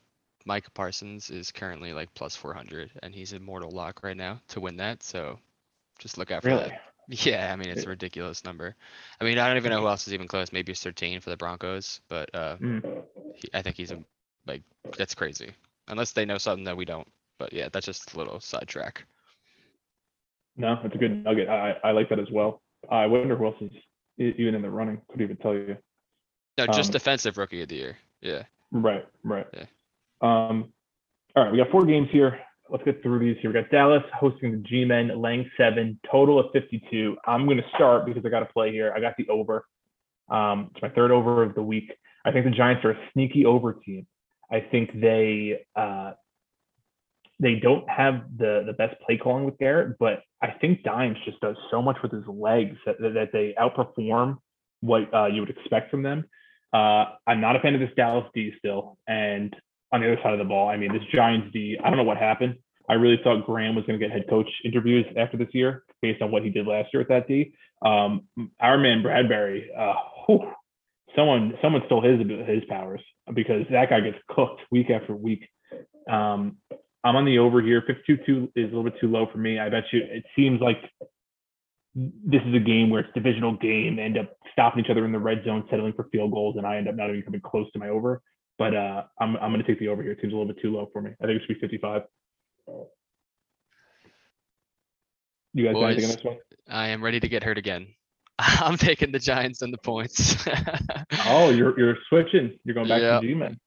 Micah Parsons is currently like plus 400, and he's a mortal lock right now to win that. So just look out for Really? that. Yeah, I mean it's a ridiculous number. I mean I don't even know who else is even close. Maybe Surtain for the Broncos, but uh, Mm. he, I think he's a like that's crazy. Unless they know something that we don't. But yeah, that's just a little sidetrack. No, it's a good nugget. I, I like that as well. I wonder who else is even in the running. Couldn't even tell you. No, just Um, defensive rookie of the year. Yeah. Right, right. Yeah. Um, all right, we got four games here. Let's get through these here. We got Dallas hosting the G-Men, laying seven, total of 52. I'm going to start because I got to play here. I got the over. Um, it's my third over of the week. I think the Giants are a sneaky over team. I think they uh, they don't have the the best play calling with Garrett, but I think Dimes just does so much with his legs that, that, that they outperform what uh, you would expect from them. Uh, I'm not a fan of this Dallas D still, and on the other side of the ball, I mean this Giants D. I don't know what happened. I really thought Graham was going to get head coach interviews after this year, based on what he did last year with that D. Um, our man Bradberry, uh, whew, someone someone stole his his powers because that guy gets cooked week after week. Um, I'm on the over here. 52 is a little bit too low for me. I bet you it seems like this is a game where it's divisional game, end up stopping each other in the red zone, settling for field goals, and I end up not even coming close to my over. But uh, I'm I'm going to take the over here. It seems a little bit too low for me. I think it should be 55. You guys got anything on Boys. this one? I am ready to get hurt again. I'm taking the Giants and the points. Oh, you're you're switching. You're going back Yeah. to G-men.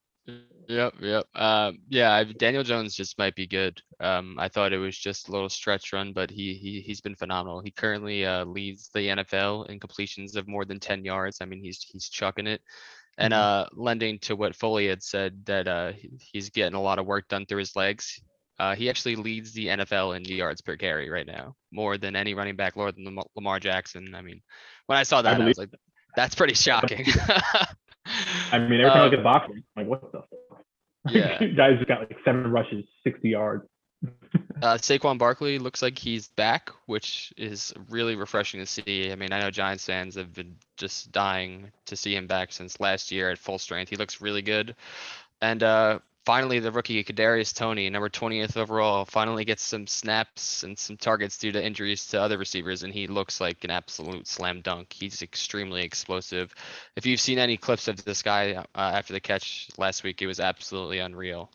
Yep, yep. Um, yeah, I, Daniel Jones just might be good. Um, I thought it was just a little stretch run, but he he he's been phenomenal. He currently uh, leads the NFL in completions of more than 10 yards. I mean, he's he's chucking it. And Mhm. uh, lending to what Foley had said that uh, he's getting a lot of work done through his legs. Uh, he actually leads the NFL in yards per carry right now, more than any running back, more than Lamar Jackson. I mean, when I saw that, I, believe- was like, "That's pretty shocking." I mean, every time I Um, look at boxing, I'm like, what the? Fuck? Yeah. Guys got like seven rushes, 60 yards. Uh, Saquon Barkley looks like he's back, which is really refreshing to see. I mean, I know Giants fans have been just dying to see him back since last year at full strength. He looks really good. And uh, finally the rookie Kadarius Toney, number twentieth overall, finally gets some snaps and some targets due to injuries to other receivers, and he looks like an absolute slam dunk. He's extremely explosive. If you've seen any clips of this guy uh, after the catch last week, it was absolutely unreal.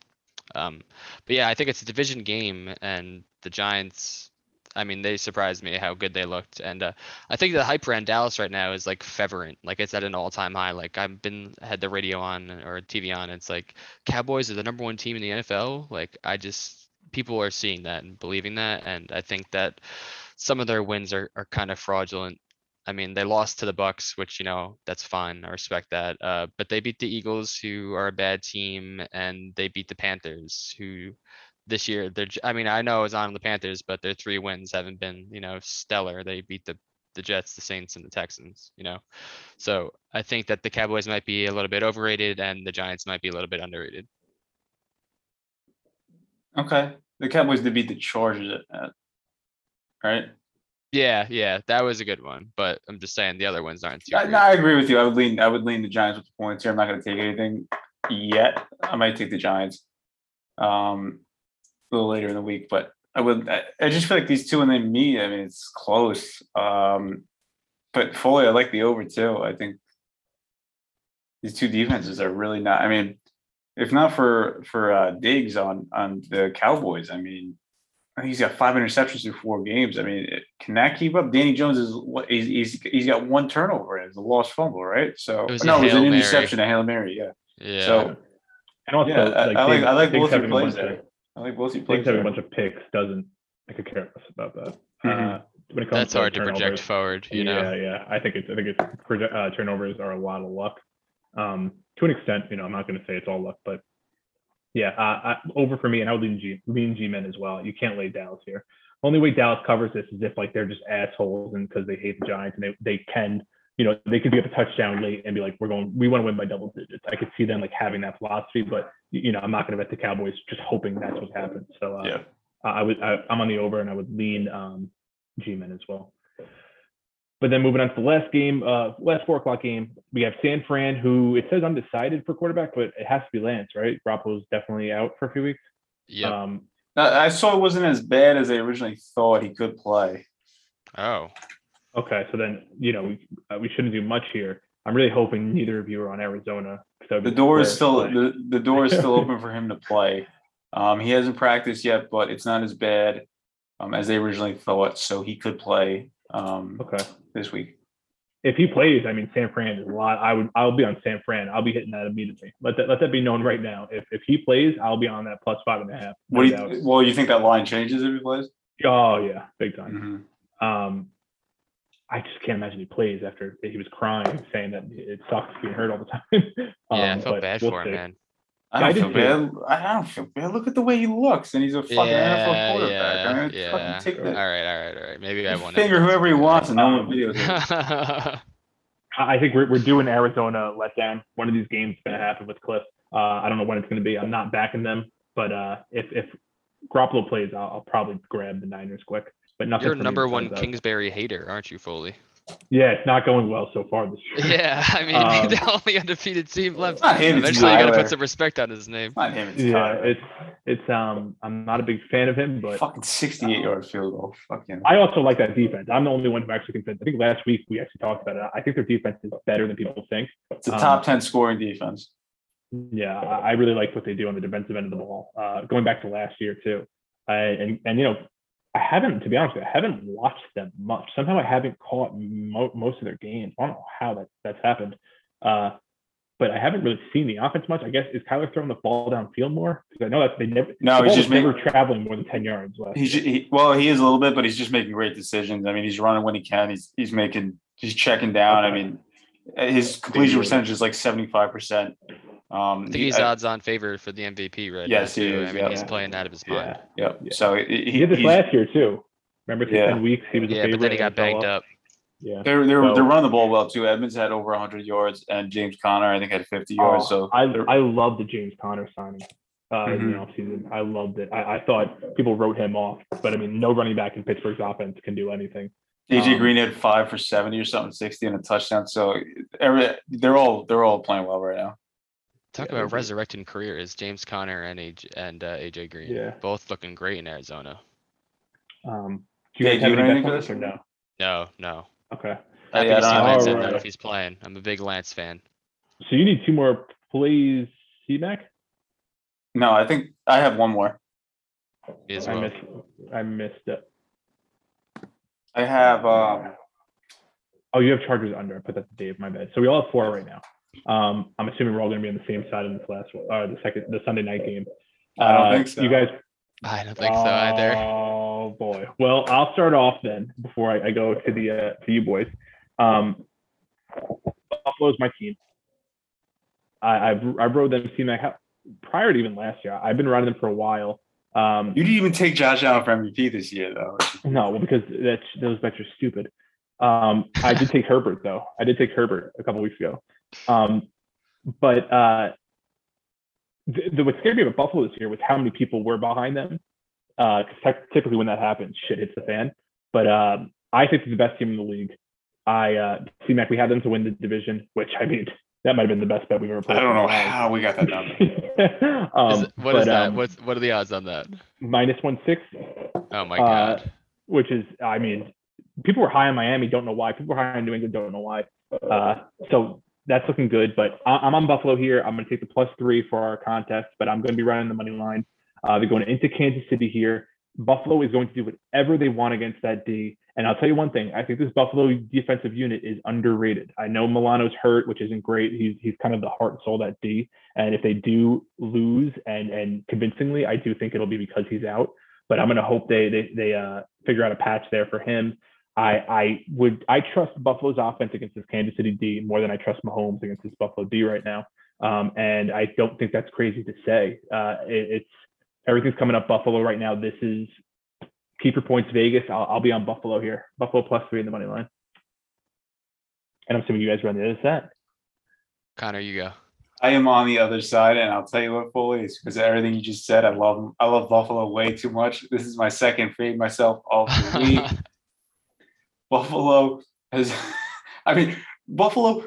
Um, but yeah, I think it's a division game, and the Giants. I mean, they surprised me how good they looked, and uh, I think the hype around Dallas right now is like fervent, like it's at an all-time high. Like I've been had the radio on or TV on, it's like Cowboys are the number one team in the NFL. Like I just people are seeing that and believing that, and I think that some of their wins are are kind of fraudulent. I mean, they lost to the Bucs, which you know that's fine. I respect that. Uh, but they beat the Eagles, who are a bad team, and they beat the Panthers, who this year they're. I mean, I know it's on the Panthers, but their three wins haven't been you know stellar. They beat the the Jets, the Saints, and the Texans. You know, so I think that the Cowboys might be a little bit overrated, and the Giants might be a little bit underrated. Okay, the Cowboys did beat the Chargers at, at right. Yeah, yeah, that was a good one, but I'm just saying the other ones aren't too. I, no, I agree with you. I would lean. I would lean the Giants with the points here. I'm not going to take anything yet. I might take the Giants um, a little later in the week, but I would. I, I just feel like these two when they meet, I mean, it's close. Um, but fully, I like the over too. I think these two defenses are really not. I mean, if not for for uh, Diggs on on the Cowboys, I mean, I think he's got five interceptions through four games. I mean, it- can that keep up? Danny Jones is what he's he's, he's got one turnover and it's a lost fumble, right? So It was no, it was an Mary. interception, a hail mary. Yeah. Yeah. So And also, yeah, I, I like I like Diggs both your plays of- there. I like both your Diggs plays having a bunch of picks doesn't. I could care less about that. Mhm. Uh, when it comes That's to hard to project forward, you know? Yeah, yeah. I think it's. I think it's proje- uh, turnovers are a lot of luck. Um, to an extent, you know, I'm not going to say it's all luck, but yeah, uh, I, over for me, and I would lean G, lean G-men as well. You can't lay Dallas here. Only way Dallas covers this is if like they're just assholes and because they hate the Giants and they they can, you know, they could be up a touchdown late and be like, we're going, we want to win by double digits. I could see them like having that philosophy, but you know, I'm not going to bet the Cowboys just hoping that's what happens. So uh, Yeah. I I would I, I'm on the over and I would lean um, G-men as well. But then moving on to the last game, uh, last four o'clock game, we have San Fran, who it says undecided for quarterback, but it has to be Lance, right? Garoppolo's definitely out for a few weeks. Yep. Um, I I saw it wasn't as bad as they originally thought he could play. Oh, okay, so then you know we uh, we shouldn't do much here. I'm really hoping neither of you are on Arizona. The door is still the, the door is still open for him to play. Um, he hasn't practiced yet, but it's not as bad um, as they originally thought, so he could play um, okay. this week. If he plays, I mean San Fran is a lot. I would I'll be on San Fran. I'll be hitting that immediately. Let that let that be known right now. If if he plays, I'll be on that plus five and a half. no What do doubt. you, well, you think that line changes if he plays? Oh yeah, big time. Mhm. Um, I just can't imagine he plays after he was crying, saying that it sucks being hurt all the time. yeah, I Um, felt bad we'll for him, see. man. I don't did feel bad. I I don't feel bad. Look at the way he looks, and he's a fucking Yeah, NFL quarterback. I mean, yeah, fucking yeah. take All that right, all right, all right. Maybe I won't. finger whoever he wants, and no one Um, videos it. I I think we're, we're doing Arizona letdown. One of these games is going to happen with Kliff. Uh, I don't know when it's going to be. I'm not backing them, but uh, if if Garoppolo plays, I'll, I'll probably grab the Niners quick. But nothing. You're number one besides that. Kingsbury hater, aren't you, Foley? Yeah, it's not going well so far this year. Yeah, I mean Um, the only undefeated team left. not him, it's Eventually, you gotta put some respect on his name. Not him. It's Yeah, Tyler. it's it's um I'm not a big fan of him, but fucking 68 yard field goal. Fucking. I also like that defense. I'm the only one who actually thinks that. I think last week we actually talked about it. I think their defense is better than people think. It's a um, top 10 scoring defense. Yeah, I I really like what they do on the defensive end of the ball. Uh, going back to last year too, I, and and you know, I haven't, to be honest, with you, I haven't watched them much. Somehow I haven't caught mo- most of their games. I don't know how that that's happened, uh, but I haven't really seen the offense much. I guess is Kyler throwing the ball downfield more because I know that they never. No, the he's just never making- traveling more than ten yards. Last He's year. he, well, he is a little bit, but he's just making great decisions. I mean, he's running when he can. He's he's making he's checking down. I mean, his completion percentage is like 75 percent. Um, I think he's odds-on favorite for the MVP right Yes, now. he too. is, I mean, yeah. he's playing out of his mind. yeah, Yep. Yeah. So he, he did this last year too. Remember, for Yeah. ten weeks he was a Yeah, favorite. but then he got banged off. up. Yeah. They're they're So- they're running the ball well too. Edmonds had over 100 yards, and James Conner I think had 50 yards. Oh, so I I love the James Conner signing uh, in the Mhm. offseason. I loved it. I, I thought people wrote him off, but I mean, no running back in Pittsburgh's offense can do anything. AJ um, Green had five for 70 or something, 60 and a touchdown. So every they're all they're all playing well right now. Talk Yeah, about AJ. resurrecting careers. James Conner and AJ and uh, AJ Green. Yeah. Both looking great in Arizona. Um, do you Dave, guys have do you any anything on for this or no? No, no. Okay. Happy yeah, I to see don't Lance in that Alright. if he's playing. I'm a big Lance fan. So you need two more plays, C-Mac? No, I think I have one more. Me as I well. missed, I missed it. I have um Oh, you have Chargers under. I put that to Dave. My bad. So we all have four right now. Um, I'm assuming we're all going to be on the same side in this last one, uh, the second, the Sunday night game. I don't Uh, think so. You guys. I don't think so either. Oh boy. Well, I'll start off then before I, I go to the uh, to you boys. Um, Buffalo's my team. I I've, I rode them team like prior to even last year. I've been riding them for a while. Um, you didn't even take Josh Allen for MVP this year though. no, well, because that's those bets are stupid. Um, I did take Herbert though. I did take Herbert a couple weeks ago. Um, but uh, the, the what scared me about Buffalo this year was how many people were behind them. Uh because typically when that happens, shit hits the fan. But um, I think they're the best team in the league. I uh, see Mac. We had them to win the division, which I mean that might have been the best bet we've ever played. I don't know how we got that number. um, Is it- what but, is that? um, What's what are the odds on that? minus one sixty? Oh my uh, god. which is, I mean, people were high on Miami, don't know why. People were high on New England, don't know why. Uh, so that's looking good. But I'm on Buffalo here. I'm going to take the plus three for our contest, but I'm going to be running the money line. Uh, they're going into Kansas City here. Buffalo is going to do whatever they want against that D. And I'll tell you one thing: I think this Buffalo defensive unit is underrated. I know Milano's hurt, which isn't great. He's he's kind of the heart and soul of that D. And if they do lose and and convincingly, I do think it'll be because he's out. But I'm going to hope they they they uh, figure out a patch there for him. I I would I trust Buffalo's offense against this Kansas City D more than I trust Mahomes against this Buffalo D right now. Um, and I don't think that's crazy to say. Uh, it, it's everything's coming up Buffalo right now. This is keeper points Vegas. I'll, I'll be on Buffalo here. Buffalo plus three in the money line. And I'm assuming you guys run the other side. Connor, you go. I am on the other side, and I'll tell you what, Foley, it's because everything you just said. I love I love Buffalo way too much. This is my second fade myself all the week. Buffalo has, I mean, Buffalo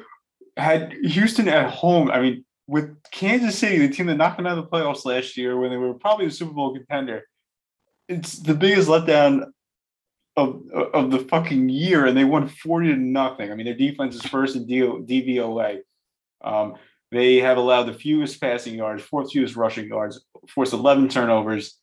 had Houston at home. I mean, with Kansas City, the team that knocked them out of the playoffs last year when they were probably a Super Bowl contender, it's the biggest letdown of of the fucking year, and they won forty to nothing. I mean, their defense is first in DVOA. Um, they have allowed the fewest passing yards, fourth fewest rushing yards, forced 11 turnovers.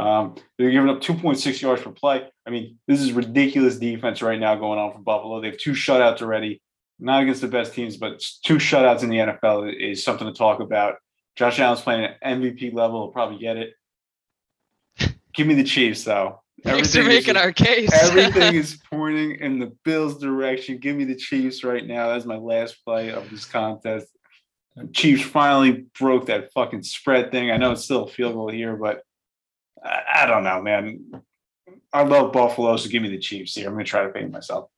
Um, they're giving up 2.6 yards per play. I mean, this is ridiculous defense right now going on for Buffalo. They have two shutouts already, not against the best teams, but two shutouts in the NFL is something to talk about. Josh Allen's playing at MVP level. He'll probably get it. Give me the Chiefs, though. Thanks for Everything is- making our case. Everything is pointing in the Bills' direction. Give me the Chiefs right now. That's my last play of this contest. Chiefs finally broke that fucking spread thing. I know it's still a field goal here, but I, don't know, man. I love Buffalo, so give me the Chiefs here. I'm gonna try to pay myself.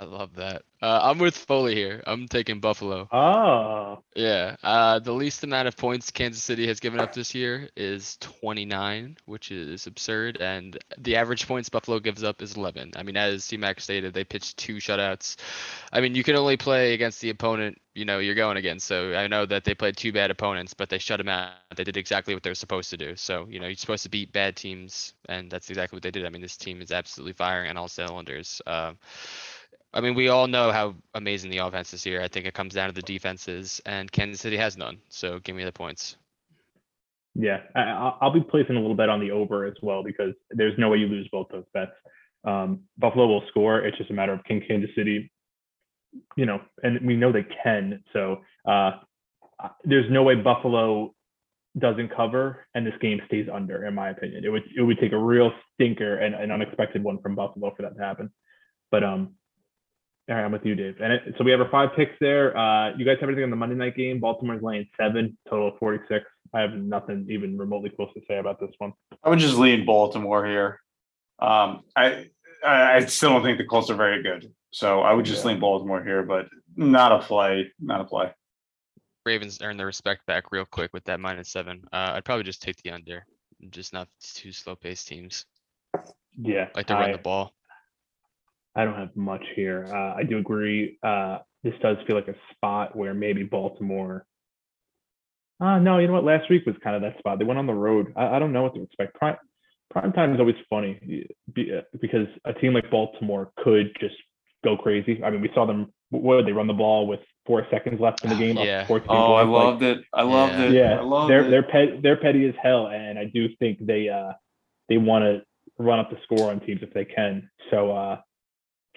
I love that. Uh, I'm with Foley here. I'm taking Buffalo. Oh, Yeah. Uh, the least amount of points Kansas City has given up this year is 29, which is absurd. And the average points Buffalo gives up is 11. I mean, as C-Mac stated, they pitched two shutouts. I mean, you can only play against the opponent, you know, you're going against. So I know that they played two bad opponents, but they shut them out. They did exactly what they're supposed to do. So, you know, you're supposed to beat bad teams, and that's exactly what they did. I mean, this team is absolutely firing on all cylinders. Um, I mean, we all know how amazing the offense is here. I think it comes down to the defenses, and Kansas City has none. So give me the points. yeah. I, I- I'll be placing a little bet on the over as well because there's no way you lose both those bets. Um, Buffalo will score. It's just a matter of can Kansas City, you know, and we know they can. So uh, there's no way Buffalo doesn't cover and this game stays under, in my opinion. It would it would take a real stinker and an unexpected one from Buffalo for that to happen. But um, all right, I'm with you, Dave. And it, so we have our five picks there. Uh, you guys have anything on the Monday night game? Baltimore's laying seven, total of 46. I have nothing even remotely close to say about this one. I would just lean Baltimore here. Um, I, I I still don't think the Colts are very good, so I would just Yeah. lean Baltimore here, but not a play, not a play. Ravens earn their respect back real quick with that minus seven. Uh, I'd probably just take the under. Just not two slow paced teams. Yeah, Like to run the ball. I don't have much here. Uh, I do agree. Uh, this does feel like a spot where maybe Baltimore Uh, no, you know what? Last week was kind of that spot. They went on the road. I, I don't know what to expect. Prime, prime time is always funny uh, because a team like Baltimore could just go crazy. I mean, we saw them. What did they run the ball with four seconds left in the game? Yeah. 14 Oh, I points, like- loved it. I loved Yeah. it. yeah, I loved they're it. they're pet, they're petty as hell, and I do think they uh they want to run up the score on teams if they can. So uh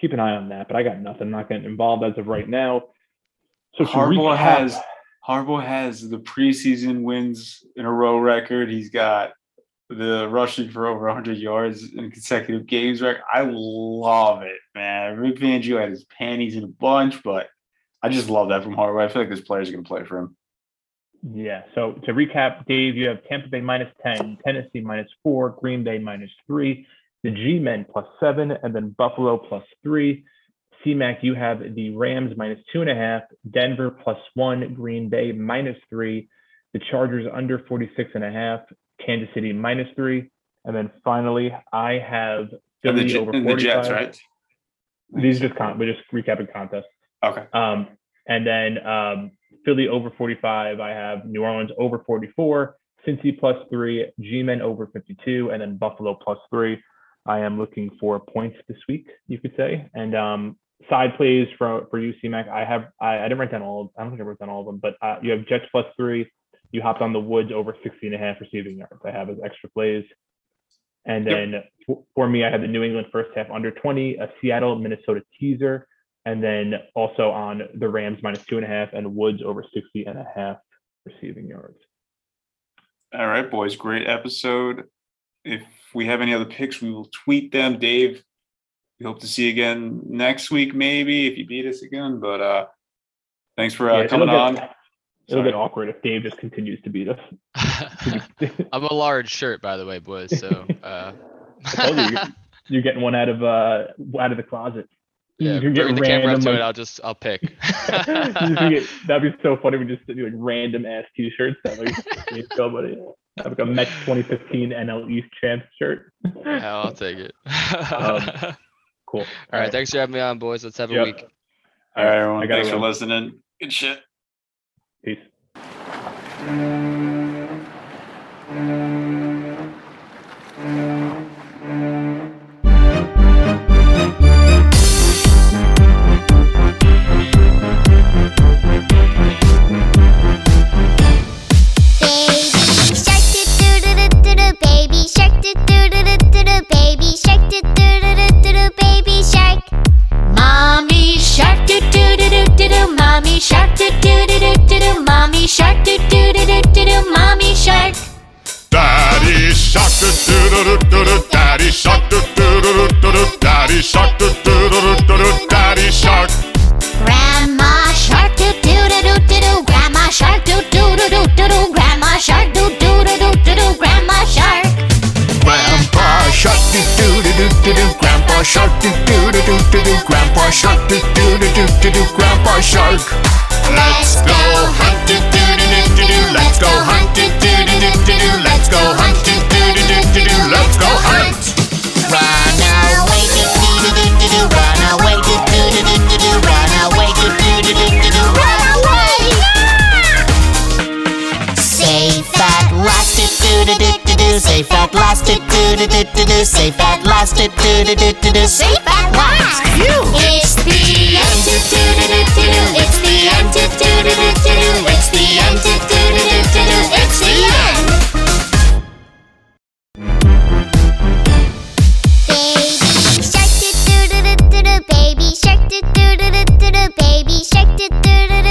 keep an eye on that. But I got nothing. I'm not getting involved as of right now. So Harbaugh recap- has Harbaugh has the preseason wins in a row record. He's got the rushing for over 100 yards in consecutive games. Right, I love it, man. Vic Fangio had his panties in a bunch, but I just love that from Harbaugh. I feel like this player's going to play for him. Yeah. So to recap, Dave, you have Tampa Bay minus 10, Tennessee minus four, Green Bay minus three, the G Men plus seven, and then Buffalo plus three. CMAC, you have the Rams minus two and a half, Denver plus one, Green Bay minus three, the Chargers under 46 and a half, Kansas City minus three. And then finally, I have And the, Philly over and the 45. Jets, right? These are just con- we're just recapping contests. Okay. Um, and then um, Philly over 45. I have New Orleans over 44, Cincy plus three, G-Men over 52, and then Buffalo plus three. I am looking for points this week, you could say. And um, side plays for for you, CMAC. I have I, I didn't write down all. I don't think I wrote down all of them, but uh, you have Jets plus three. You hopped on the Woods over 60 and a half receiving yards. I have as extra plays. And Yep. then f- for me, I had the New England first half under 20, a Seattle Minnesota teaser, and then also on the Rams minus two and a half and Woods over 60 and a half receiving yards. All right, boys. Great episode. If we have any other picks, we will tweet them. Dave, we hope to see you again next week, maybe if you beat us again. But uh thanks for uh, Yeah, coming on. get, it'll Sorry. get awkward if Dave just continues to beat us. I'm a large shirt, by the way, boys. So uh, I told you, you're, you're getting one out of uh out of the closet. yeah, you can get bring the camera up random, to like- it. I'll just I'll pick. You just can get- that'd be so funny. We just do like random ass t-shirts that like somebody have like a Mets 2015 NL East champ shirt. Hell, I'll take it. Um, Cool. All right, thanks for having me on, boys. Let's have a week. All right, everyone. I gotta Thanks for run. listening. Good shit. Peace. Do do do do do do baby shark do do do do do do baby shark Mommy shark do do do do do do mommy shark do do do do do do mommy shark do do do do do do mommy shark Daddy shark do do do do do do Daddy shark do do do do do do Daddy shark do do do do do do Daddy shark Grandma shark do do do do do do grandma shark do do do do do do grandma shark do do do do do do grandma shark Grandpa shark do do do do do do Grandpa shark. Do do do do do do Grandpa shark. Do do do do do do Grandpa shark. Let's go hunt do do do do do Let's go hunt do do do do do Let's go hunt do do do do do Let's go hunt. Run away. Do do do do do run away. Do do do do do run away. Do do do do do run away. Safe at last. Do do do do do do do do do do. Safe at last. Do do do do do do. Safe at last. You. It's the end. Do do do do do. It's the end. Do do do do do. It's the end. Do do do do do do. It's the end. Baby shark do do do do do baby shark do do do